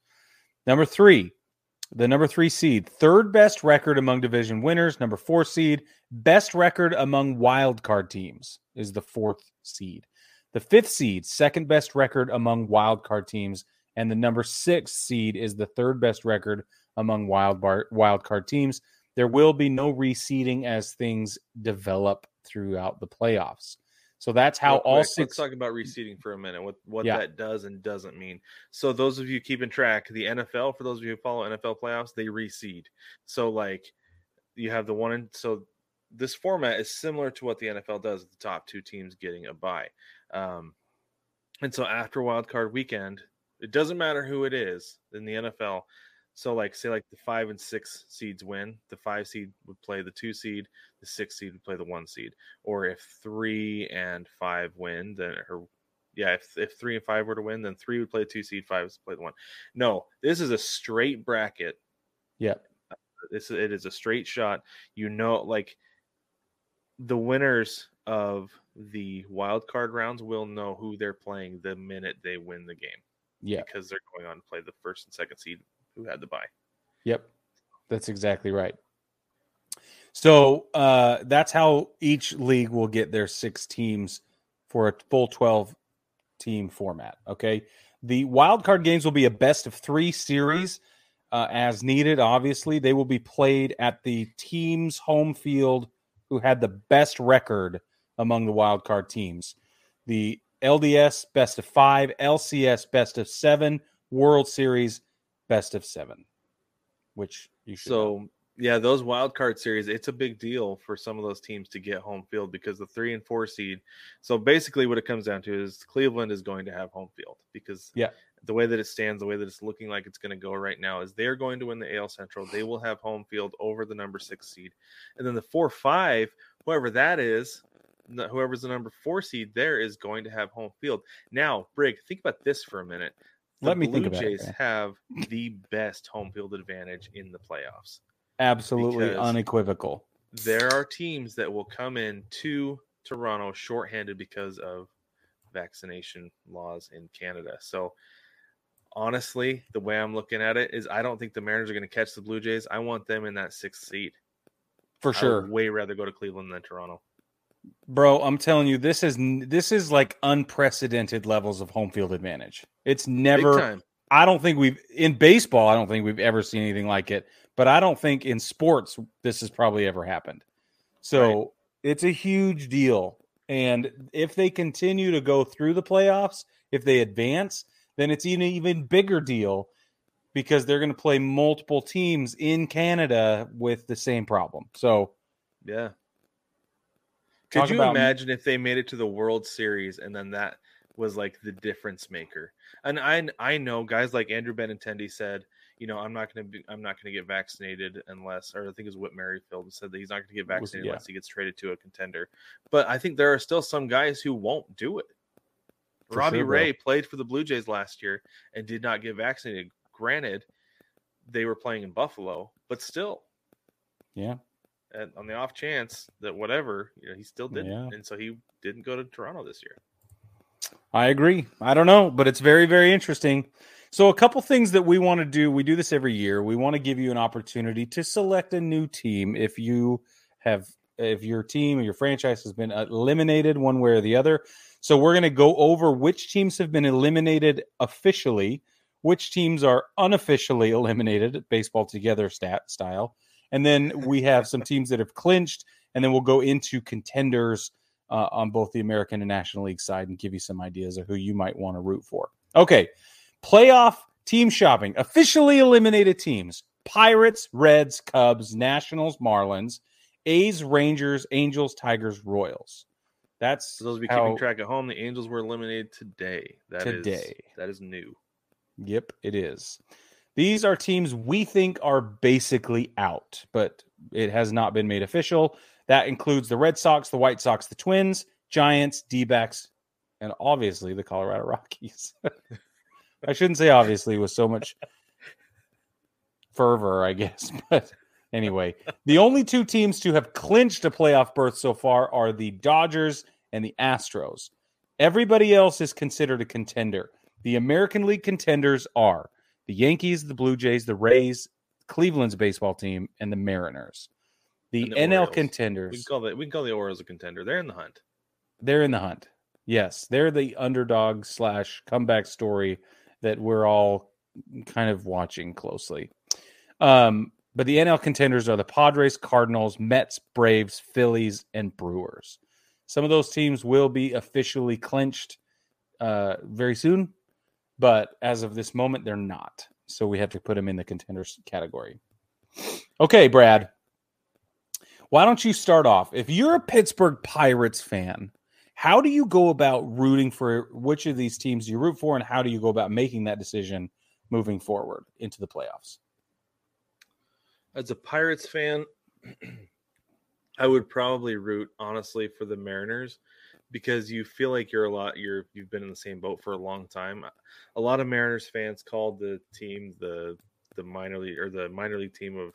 Number 3, the number three seed, third best record among division winners. Number four seed, best record among wild card teams is the fourth seed. The fifth seed, second best record among wild card teams, and the number six seed is the third best record among wild bar, wild card teams. There will be no reseeding as things develop throughout the playoffs. So that's how all six. Let's talk about reseeding for a minute. What what yeah. that does and doesn't mean. So those of you keeping track, the NFL, for those of you who follow NFL playoffs, they reseed. So like you have the one, and so this format is similar to what the NFL does. The top two teams getting a bye, um, and so after Wild Card Weekend, it doesn't matter who it is in the NFL. So like say like the five and six seeds win, the five seed would play the two seed, the six seed would play the one seed. Or if three and five win, then or yeah, if if three and five were to win, then three would play the two seed, five would play the one. No, this is a straight bracket. Yeah. This it is a straight shot. You know, like the winners of the wild card rounds will know who they're playing the minute they win the game. Yeah. Because they're going on to play the first and second seed who had the bye. Yep, that's exactly right. So uh, that's how each league will get their six teams for a full 12 team format. Okay. The wild card games will be a best of three series uh, as needed. Obviously, they will be played at the team's home field who had the best record among the wild card teams. The LDS best of five, LCS best of seven, World Series best of seven, which you should. So know. yeah, those wild card series, it's a big deal for some of those teams to get home field because the three and four seed. So basically, what it comes down to is Cleveland is going to have home field because yeah, the way that it stands, the way that it's looking like it's going to go right now is they're going to win the AL Central. They will have home field over the number six seed, and then the four five, whoever that is, whoever's the number four seed there is going to have home field. Now, Brig, think about this for a minute. The Let me Blue think about Jays it. have the best home field advantage in the playoffs. Absolutely unequivocal. There are teams that will come in to Toronto shorthanded because of vaccination laws in Canada. So honestly, the way I'm looking at it is I don't think the Mariners are going to catch the Blue Jays. I want them in that sixth seat. For sure. way rather go to Cleveland than Toronto. Bro, I'm telling you, this is this is like unprecedented levels of home field advantage. It's never. I don't think we've in baseball. I don't think we've ever seen anything like it. But I don't think in sports this has probably ever happened. So right. it's a huge deal. And if they continue to go through the playoffs, if they advance, then it's an even bigger deal because they're going to play multiple teams in Canada with the same problem. So, yeah. Could you imagine if they made it to the World Series and then that was like the difference maker? And I I know guys like Andrew Benintendi said, you know, I'm not going to be I'm not going to get vaccinated unless or I think it was Whit Merrifield said that he's not going to get vaccinated yeah. unless he gets traded to a contender. But I think there are still some guys who won't do it. For Robbie sure, Ray played for the Blue Jays last year and did not get vaccinated. Granted, they were playing in Buffalo, but still. Yeah. And on the off chance that whatever, you know, he still didn't. Yeah. And so he didn't go to Toronto this year. I agree. I don't know, but it's very, very interesting. So, a couple things that we want to do. We do this every year. We want to give you an opportunity to select a new team if you have, if your team or your franchise has been eliminated one way or the other. So, we're going to go over which teams have been eliminated officially which teams are unofficially [LAUGHS] eliminated, baseball together stat style. And then we have some teams that have clinched, and then we'll go into contenders uh, on both the American and National League side and give you some ideas of who you might want to root for. Okay, playoff team shopping. Officially eliminated teams Pirates, Reds, Cubs, Nationals, Marlins, A's, Rangers, Angels, Tigers, Royals. That's For those be keeping track at home. The Angels were eliminated today. That today. Is, that is new. Yep, it is. These are teams we think are basically out, but it has not been made official. That includes the Red Sox, the White Sox, the Twins, Giants, D backs, and obviously the Colorado [LAUGHS] Rockies. I shouldn't say obviously with so much fervor, I guess. [LAUGHS] But anyway, the only two teams to have clinched a playoff berth so far are the Dodgers and the Astros. Everybody else is considered a contender. The American League contenders are the Yankees, the Blue Jays, the Rays, Cleveland's baseball team, and the Mariners. The, the NL Orioles. contenders. We can call that we can call the Orioles a contender. They're in the hunt. They're in the hunt. Yes, they're the underdog slash comeback story that we're all kind of watching closely. Um, but the NL contenders are the Padres, Cardinals, Mets, Braves, Phillies, and Brewers. Some of those teams will be officially clinched uh, very soon but as of this moment, they're not. So we have to put them in the contenders category. Okay, Brad. Why don't you start off? If you're a Pittsburgh Pirates fan, how do you go about rooting for which of these teams you root for, and how do you go about making that decision moving forward into the playoffs? As a Pirates fan, [CLEARS THROAT] I would probably root honestly for the Mariners because you feel like you're a lot you're you've been in the same boat for a long time. A lot of Mariners fans called the team the the minor league or the minor league team of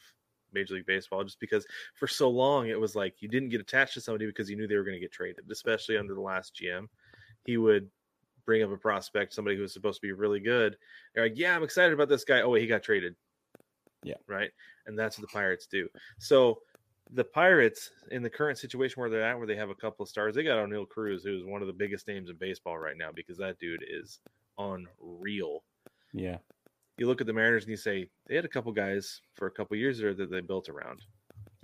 Major League Baseball just because for so long it was like you didn't get attached to somebody because you knew they were going to get traded, especially under the last GM. He would bring up a prospect, somebody who was supposed to be really good. They're like, yeah, I'm excited about this guy. Oh, wait, he got traded. Yeah. Right. And that's what the Pirates do. So the Pirates in the current situation where they're at, where they have a couple of stars, they got Oneil Cruz, who's one of the biggest names in baseball right now because that dude is unreal. Yeah. You look at the Mariners and you say they had a couple guys for a couple years there that they built around,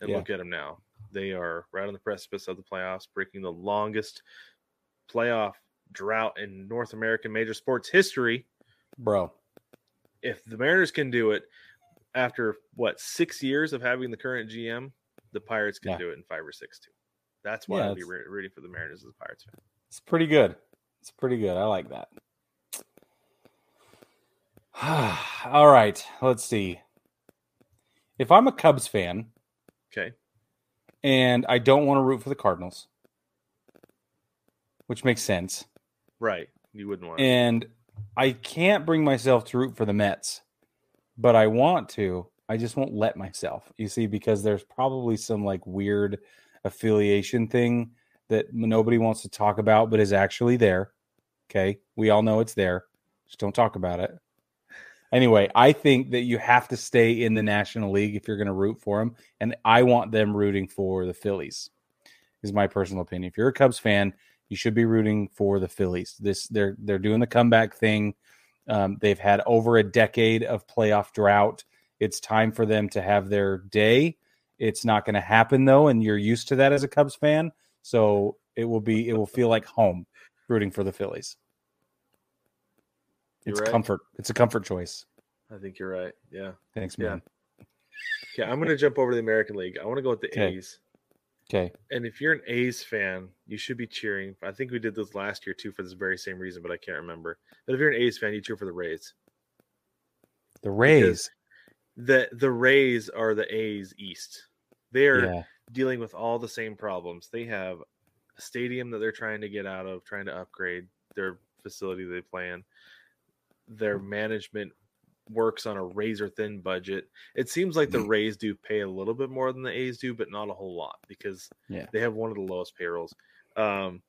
and yeah. look at them now. They are right on the precipice of the playoffs, breaking the longest playoff drought in North American major sports history. Bro, if the Mariners can do it after what six years of having the current GM, the Pirates can yeah. do it in five or six too. That's why yeah, I'll be rooting for the Mariners as a Pirates fan. It's pretty good. It's pretty good. I like that. [SIGHS] All right, let's see. If I'm a Cubs fan, okay, and I don't want to root for the Cardinals, which makes sense, right? You wouldn't want, and I can't bring myself to root for the Mets, but I want to. I just won't let myself. You see, because there's probably some like weird affiliation thing that nobody wants to talk about, but is actually there. Okay. We all know it's there. Just don't talk about it. Anyway, I think that you have to stay in the National League if you're going to root for them. And I want them rooting for the Phillies, is my personal opinion. If you're a Cubs fan, you should be rooting for the Phillies. This they're they're doing the comeback thing. Um, they've had over a decade of playoff drought. It's time for them to have their day. It's not going to happen though, and you're used to that as a Cubs fan. So it will be it will feel like home rooting for the Phillies. It's right. comfort. It's a comfort choice. I think you're right. Yeah. Thanks, man. Yeah. Okay, I'm going to jump over to the American League. I want to go with the Okay. A's. Okay. And if you're an A's fan, you should be cheering. I think we did this last year too for this very same reason, but I can't remember. But if you're an A's fan, you cheer for the Rays. The Rays. The the Rays are the A's East. They're Yeah. dealing with all the same problems. They have a stadium that they're trying to get out of, trying to upgrade their facility they plan. Their management works on a razor thin budget. It seems like the Rays do pay a little bit more than the A's do, but not a whole lot because Yeah. they have one of the lowest payrolls. Um,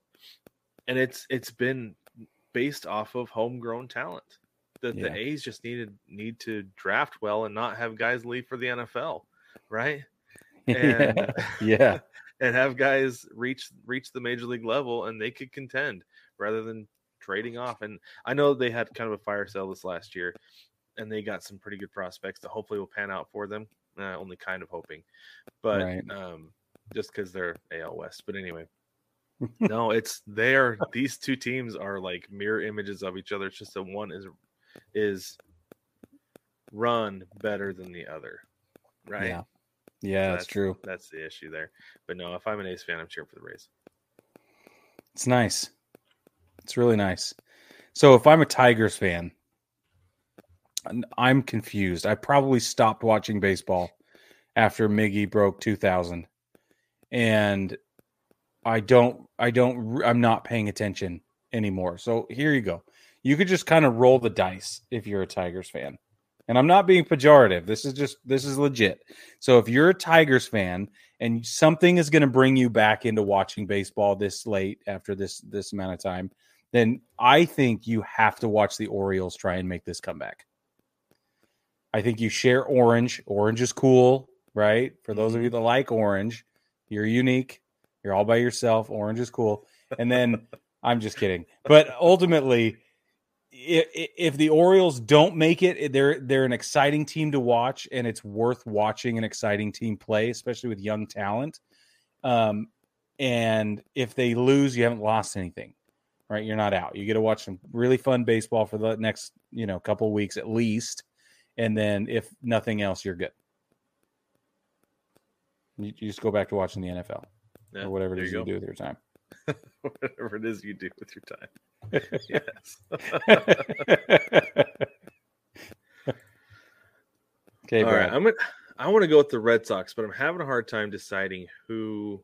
and it's it's been based off of homegrown talent. That Yeah. the A's just needed need to draft well and not have guys leave for the NFL, right? [LAUGHS] And [LAUGHS] yeah. [LAUGHS] and have guys reach reach the major league level and they could contend rather than trading off. And I know they had kind of a fire sale this last year, and they got some pretty good prospects that hopefully will pan out for them. Uh, only kind of hoping, but Right. um, just because they're AL West. But anyway, no, it's there. These two teams are like mirror images of each other. It's just that one is is run better than the other, right? Yeah. Yeah, that's, true. That's the issue there. But no, if I'm an A's fan, I'm cheering for the Rays. It's nice. It's really nice. So if I'm a Tigers fan, I'm confused. I probably stopped watching baseball after Miggy broke 2000 and I don't I don't I'm not paying attention anymore. So here you go. You could just kind of roll the dice if you're a Tigers fan. And I'm not being pejorative. This is just this is legit. So if you're a Tigers fan and something is going to bring you back into watching baseball this late after this this amount of time, then I think you have to watch the Orioles try and make this comeback. I think you share orange. Orange is cool, right? For those of mm-hmm. you that like orange, you're unique. You're all by yourself. Orange is cool. And then [LAUGHS] I'm just kidding. But ultimately, if the Orioles don't make it, they're they're an exciting team to watch, and it's worth watching an exciting team play, especially with young talent. Um, and if they lose, you haven't lost anything, right? You're not out. You get to watch some really fun baseball for the next, you know, couple of weeks at least, and then if nothing else, you're good. You, you just go back to watching the NFL Yeah, or whatever it is you you, do with your time. [LAUGHS] Whatever it is you do with your time. Yes. [LAUGHS] okay, All right, I'm gonna. I want to go with the Red Sox, but I'm having a hard time deciding who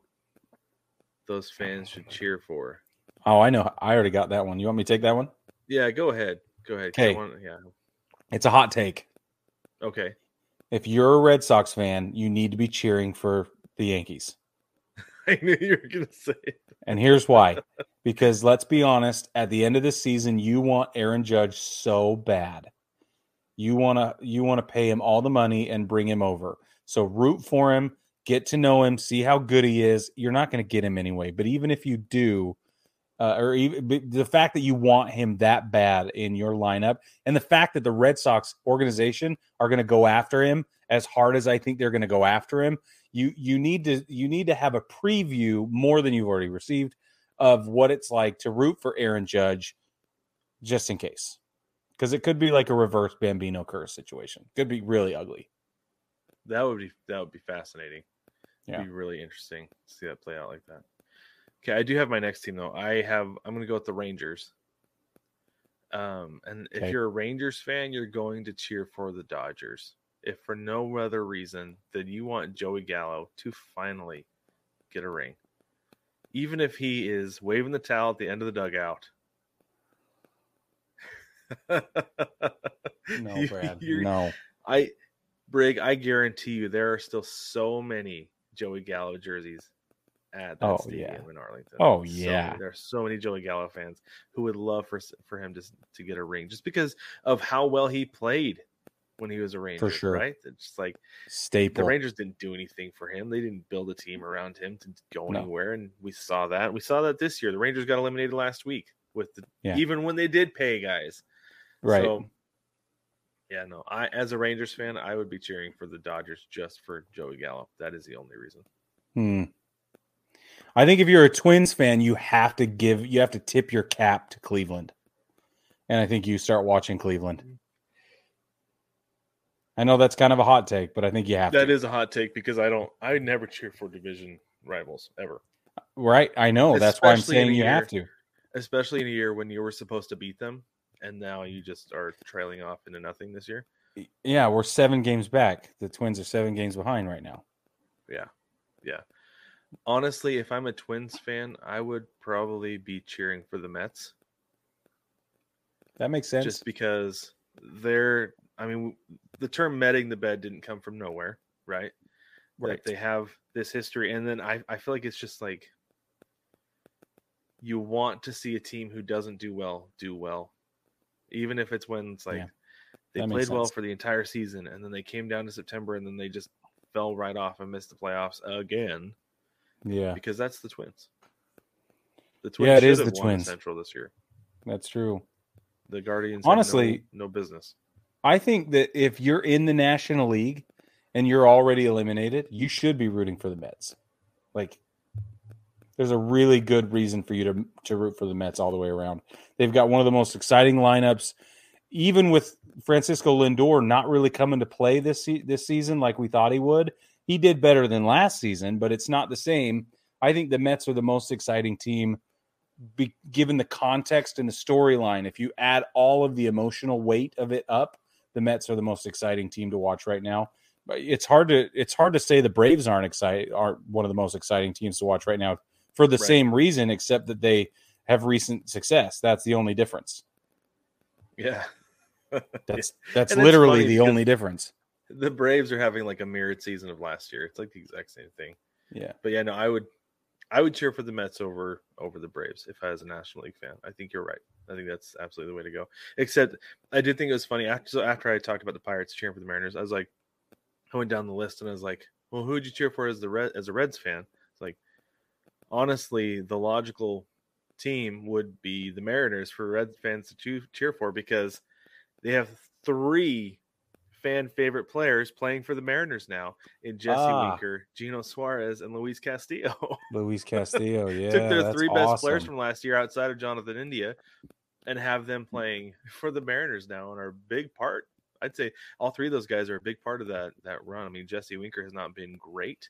those fans should cheer for. Oh, I know. I already got that one. You want me to take that one? Yeah, go ahead. Go ahead. Okay. yeah. It's a hot take. Okay. If you're a Red Sox fan, you need to be cheering for the Yankees. I knew you were gonna say. it. And here's why. because let's be honest, at the end of the season, you want Aaron Judge so bad. You want to you want to pay him all the money and bring him over. So root for him, get to know him, see how good he is. You're not going to get him anyway, but even if you do uh, or even the fact that you want him that bad in your lineup and the fact that the Red Sox organization are going to go after him as hard as I think they're going to go after him, you you need to you need to have a preview more than you've already received of what it's like to root for Aaron Judge just in case. Cuz it could be like a reverse Bambino curse situation. Could be really ugly. That would be that would be fascinating. Yeah. Be really interesting to see that play out like that. Okay, I do have my next team though. I have I'm gonna go with the Rangers. Um, and Okay. if you're a Rangers fan, you're going to cheer for the Dodgers. If for no other reason than you want Joey Gallo to finally get a ring. Even if he is waving the towel at the end of the dugout. [LAUGHS] No, Brad. you're- No. I Brig, I guarantee you there are still so many Joey Gallo jerseys at that Oh, stadium yeah. in Arlington. Oh, So yeah. there are so many Joey Gallo fans who would love for for him to to get a ring just because of how well he played when he was a Ranger. For sure. right? It's just like staple. the Rangers didn't do anything for him. They didn't build a team around him to go No. anywhere, and we saw that. We saw that this year. The Rangers got eliminated last week with the Yeah. even when they did pay guys. right. So, yeah, no. I as a Rangers fan, I would be cheering for the Dodgers just for Joey Gallo. That is the only reason. Hmm. I think if you're a Twins fan, you have to give you have to tip your cap to Cleveland. And I think you start watching Cleveland. I know that's kind of a hot take, but I think you have That to. is a hot take because I don't. I never cheer for division rivals ever, right. I know. That's why I'm saying you year. have to. especially in a year when you were supposed to beat them, and now you just are trailing off into nothing this year. Yeah, we're seven games back. The Twins are seven games behind right now. Yeah, yeah. Honestly, if I'm a Twins fan, I would probably be cheering for the Mets That makes sense. just because they're. I mean, the term "metting the bed" didn't come from nowhere, right? right. That they have this history, and then I, I feel like it's just like you want to see a team who doesn't do well do well, even if it's when it's like Yeah, they that played well for the entire season, and then they came down to September, and then they just fell right off and missed the playoffs again yeah, because that's the Twins. The Twins Yeah, it is the Twins. Central this year. that's true. The Guardians had no- Honestly- no, business. I think that if you're in the National League and you're already eliminated, you should be rooting for the Mets. Like, there's a really good reason for you to to root for the Mets all the way around. They've got one of the most exciting lineups, even with Francisco Lindor not really coming to play this this season like we thought he would. He did better than last season, but it's not the same. I think the Mets are the most exciting team, be, given the context and the storyline. If you add all of the emotional weight of it up, the Mets are the most exciting team to watch right now. It's hard to it's hard to say the Braves aren't excited aren't one of the most exciting teams to watch right now for the Right. same reason, except that they have recent success. That's the only difference. Yeah. [LAUGHS] That's that's literally the only difference. the Braves are having like a mirrored season of last year. It's like the exact same thing. Yeah. But yeah, no, I would I would cheer for the Mets over over the Braves if I was a National League fan. I think you're right. I think that's absolutely the way to go. Except I did think it was funny after so after I talked about the Pirates cheering for the Mariners, I was like I went down the list and I was like, well, who would you cheer for as the Red as a Reds fan? It's like honestly, the logical team would be the Mariners for Reds fans to cheer for because they have three fan favorite players playing for the Mariners now in Jesse Ah. Winker, Geno Suarez, and Luis Castillo. [LAUGHS] Luis Castillo, yeah. Took their three best players from last year outside of Jonathan India and have them playing for the Mariners now and are a big part. I'd say all three of those guys are a big part of that that run. I mean, Jesse Winker has not been great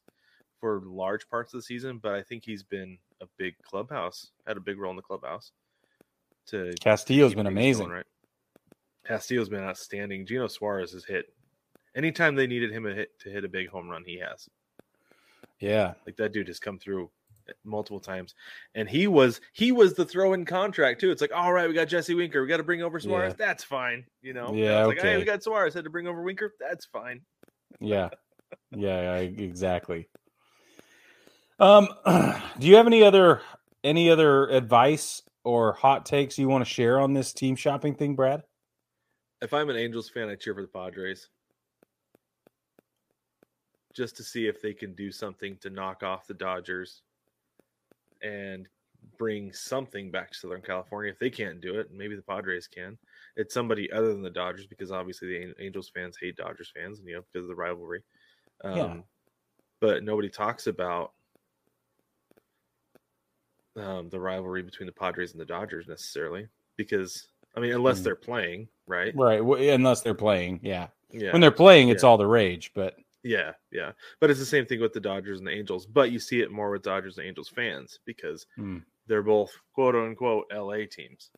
for large parts of the season, but I think he's been a big clubhouse, had a big role in the clubhouse. To Castillo's been amazing. going, right? Castillo's been outstanding. Geno Suarez has hit anytime they needed him to hit to hit a big home run, he has. Yeah. Like that dude has come through multiple times, and he was he was the throw-in contract too. It's like, all right, we got Jesse Winker, we got to bring over Suarez. That's fine, you know. Yeah, it's like, hey, okay. we got Suarez, had to bring over Winker. That's fine. Yeah. Yeah, yeah, exactly. Um [CLEARS THROAT] do you have any other any other advice or hot takes you want to share on this team shopping thing, Brad? If I'm an Angels fan, I cheer for the Padres. Just to see if they can do something to knock off the Dodgers and bring something back to Southern California. If they can't do it, maybe the Padres can. It's somebody other than the Dodgers because obviously the Angels fans hate Dodgers fans, and you know, because of the rivalry. Um, Yeah. But nobody talks about um, the rivalry between the Padres and the Dodgers necessarily because, I mean, unless Mm. they're playing, right? Right, unless they're playing. Yeah. Yeah. When they're playing, it's Yeah. all the rage, but Yeah, yeah. But it's the same thing with the Dodgers and the Angels. But you see it more with Dodgers and Angels fans because Hmm. they're both quote unquote LA teams.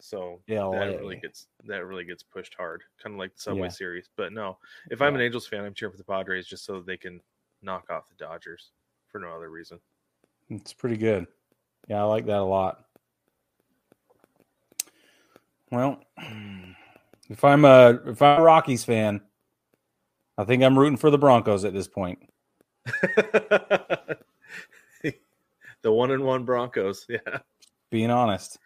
So yeah, that really gets that really gets pushed hard, kind of like the Subway Yeah. Series. But no, if I'm an Angels fan, I'm cheering for the Padres just so they can knock off the Dodgers for no other reason. it's pretty good. Yeah, I like that a lot. Well, [CLEARS THROAT] if I'm a if I'm a Rockies fan, I think I'm rooting for the Broncos at this point. [LAUGHS] the one and one Broncos, yeah, Being honest.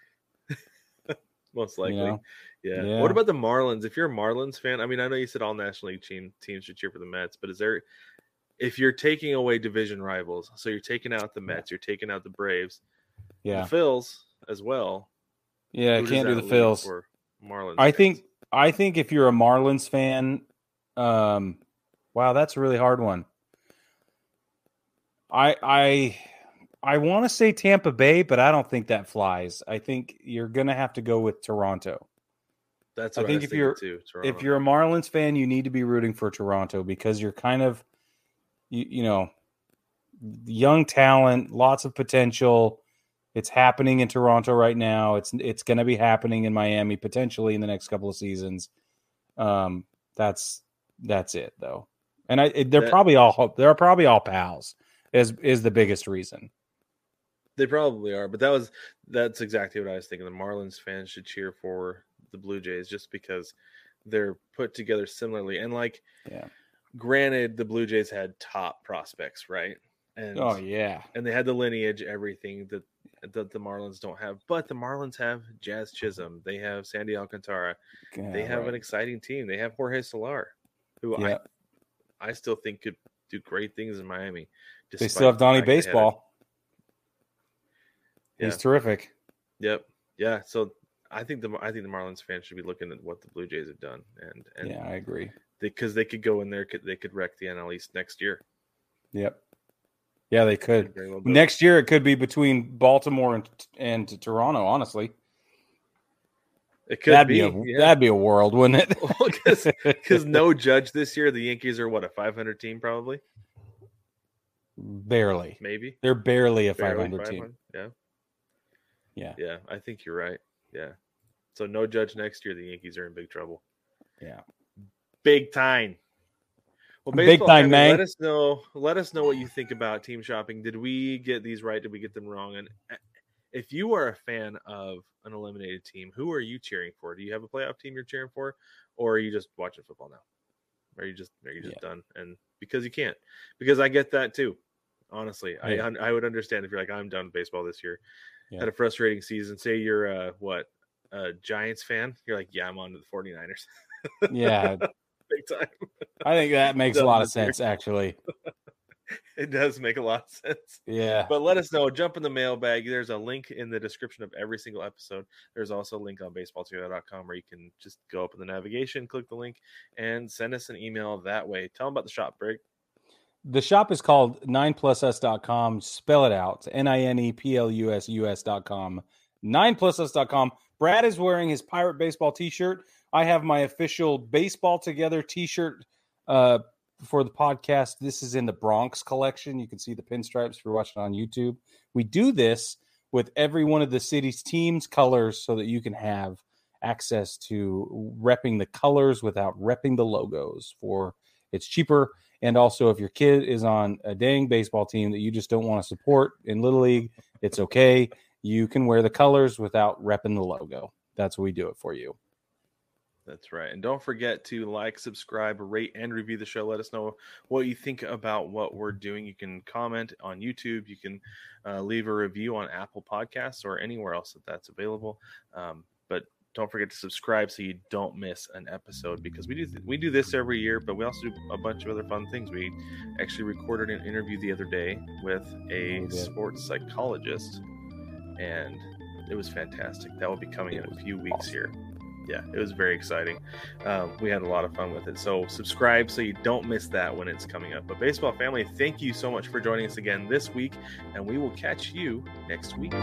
[LAUGHS] most likely. know? Yeah. Yeah. What about the Marlins? If you're a Marlins fan, I mean, I know you said all National League team, teams should cheer for the Mets, but is there, if you're taking away division rivals, so you're taking out the Mets, you're taking out the Braves, Yeah. the Phils as well. Yeah, I can't do the Phils. Marlins. I fans? think I think if you're a Marlins fan, um, wow, that's a really hard one. I I I want to say Tampa Bay, but I don't think that flies. I think you're gonna have to go with Toronto. That's I what I, think was if you're- too. if you're a Marlins fan, you need to be rooting for Toronto because you're kind of, you, you know, young talent, lots of potential. It's happening in Toronto right now. It's it's going to be happening in Miami potentially in the next couple of seasons. Um, that's that's it though, and I it, they're That- probably all they're probably all pals. Is is the biggest reason. They probably are, but that was that's exactly what I was thinking. The Marlins fans should cheer for the Blue Jays just because they're put together similarly. And like, Yeah. granted, the Blue Jays had top prospects, right? And Oh yeah, and they had the lineage, everything that that the Marlins don't have. But the Marlins have Jazz Chisholm, they have Sandy Alcantara, they have an exciting team. They have Jorge Soler, who Yeah. I I still think could do great things in Miami. They still have Donnie fact they had a- Baseball. He's terrific. Yep. Yeah. So I think the I think the Marlins fans should be looking at what the Blue Jays have done, and and yeah, I agree. because they, could go in there, they could wreck the NL East next year. Yep. Yeah, they could. very well do it. Next year, it could be between Baltimore and and Toronto. Honestly, it could that'd be, be, a yeah. that'd be a world, wouldn't it? [LAUGHS] because [LAUGHS] no judge this year. The Yankees are what a 500 team, probably, barely. maybe They're barely a Barely 500 team. Yeah. Yeah. Yeah. I think you're right. Yeah. So no judge next year. The Yankees are in big trouble. Yeah. Big time. Well, Big time, man. Let us know. Let us know what you think about team shopping. Did we get these right? Did we get them wrong? And uh, if you are a fan of an eliminated team, who are you cheering for? Do you have a playoff team you're cheering for, or are you just watching football now? Are you just are you just done? And because you can't, because I get that too. Honestly, Yeah. I I would understand if you're like I'm done with baseball this year. Yeah. Had a frustrating season. Say you're a what a Giants fan. You're like, yeah, I'm on to the 49ers. Yeah, [LAUGHS] Big time. I think that [LAUGHS] makes a lot of sense. Actually, [LAUGHS] It does make a lot of sense. yeah. But let us know. Jump in the mailbag. There's a link in the description of every single episode. There's also a link on baseballtogether.com where you can just go up in the navigation, click the link, and send us an email that way. Tell them about the shop, Brig. The shop is called 9plusus.com. Spell it out. N I N E P L U S U S.com. 9plusus.com. Brad is wearing his Pirate Baseball t shirt. I have my official Baseball Together t shirt uh, for the podcast. This is in the Bronx collection. You can see the pinstripes if you're watching on YouTube. We do this with every one of the city's teams' colors so that you can have access to repping the colors without repping the logos for it's cheaper and also if your kid is on a dang baseball team that you just don't want to support in little league it's okay you can wear the colors without repping the logo that's what we do it for you That's right. And don't forget to like, subscribe, rate, and review the show. Let us know what you think about what we're doing. You can comment on YouTube. You can uh, leave a review on Apple Podcasts or anywhere else that that's available. Um, but don't forget to subscribe so you don't miss an episode because we do we do this every year, but we also do a bunch of other fun things. We actually recorded an interview the other day with a did. sports psychologist, and it was fantastic. That will be coming in a few weeks awesome. here yeah, it was very exciting. Um, we had a lot of fun with it. So subscribe so you don't miss that when it's coming up. But baseball family, thank you so much for joining us again this week, and we will catch you next week.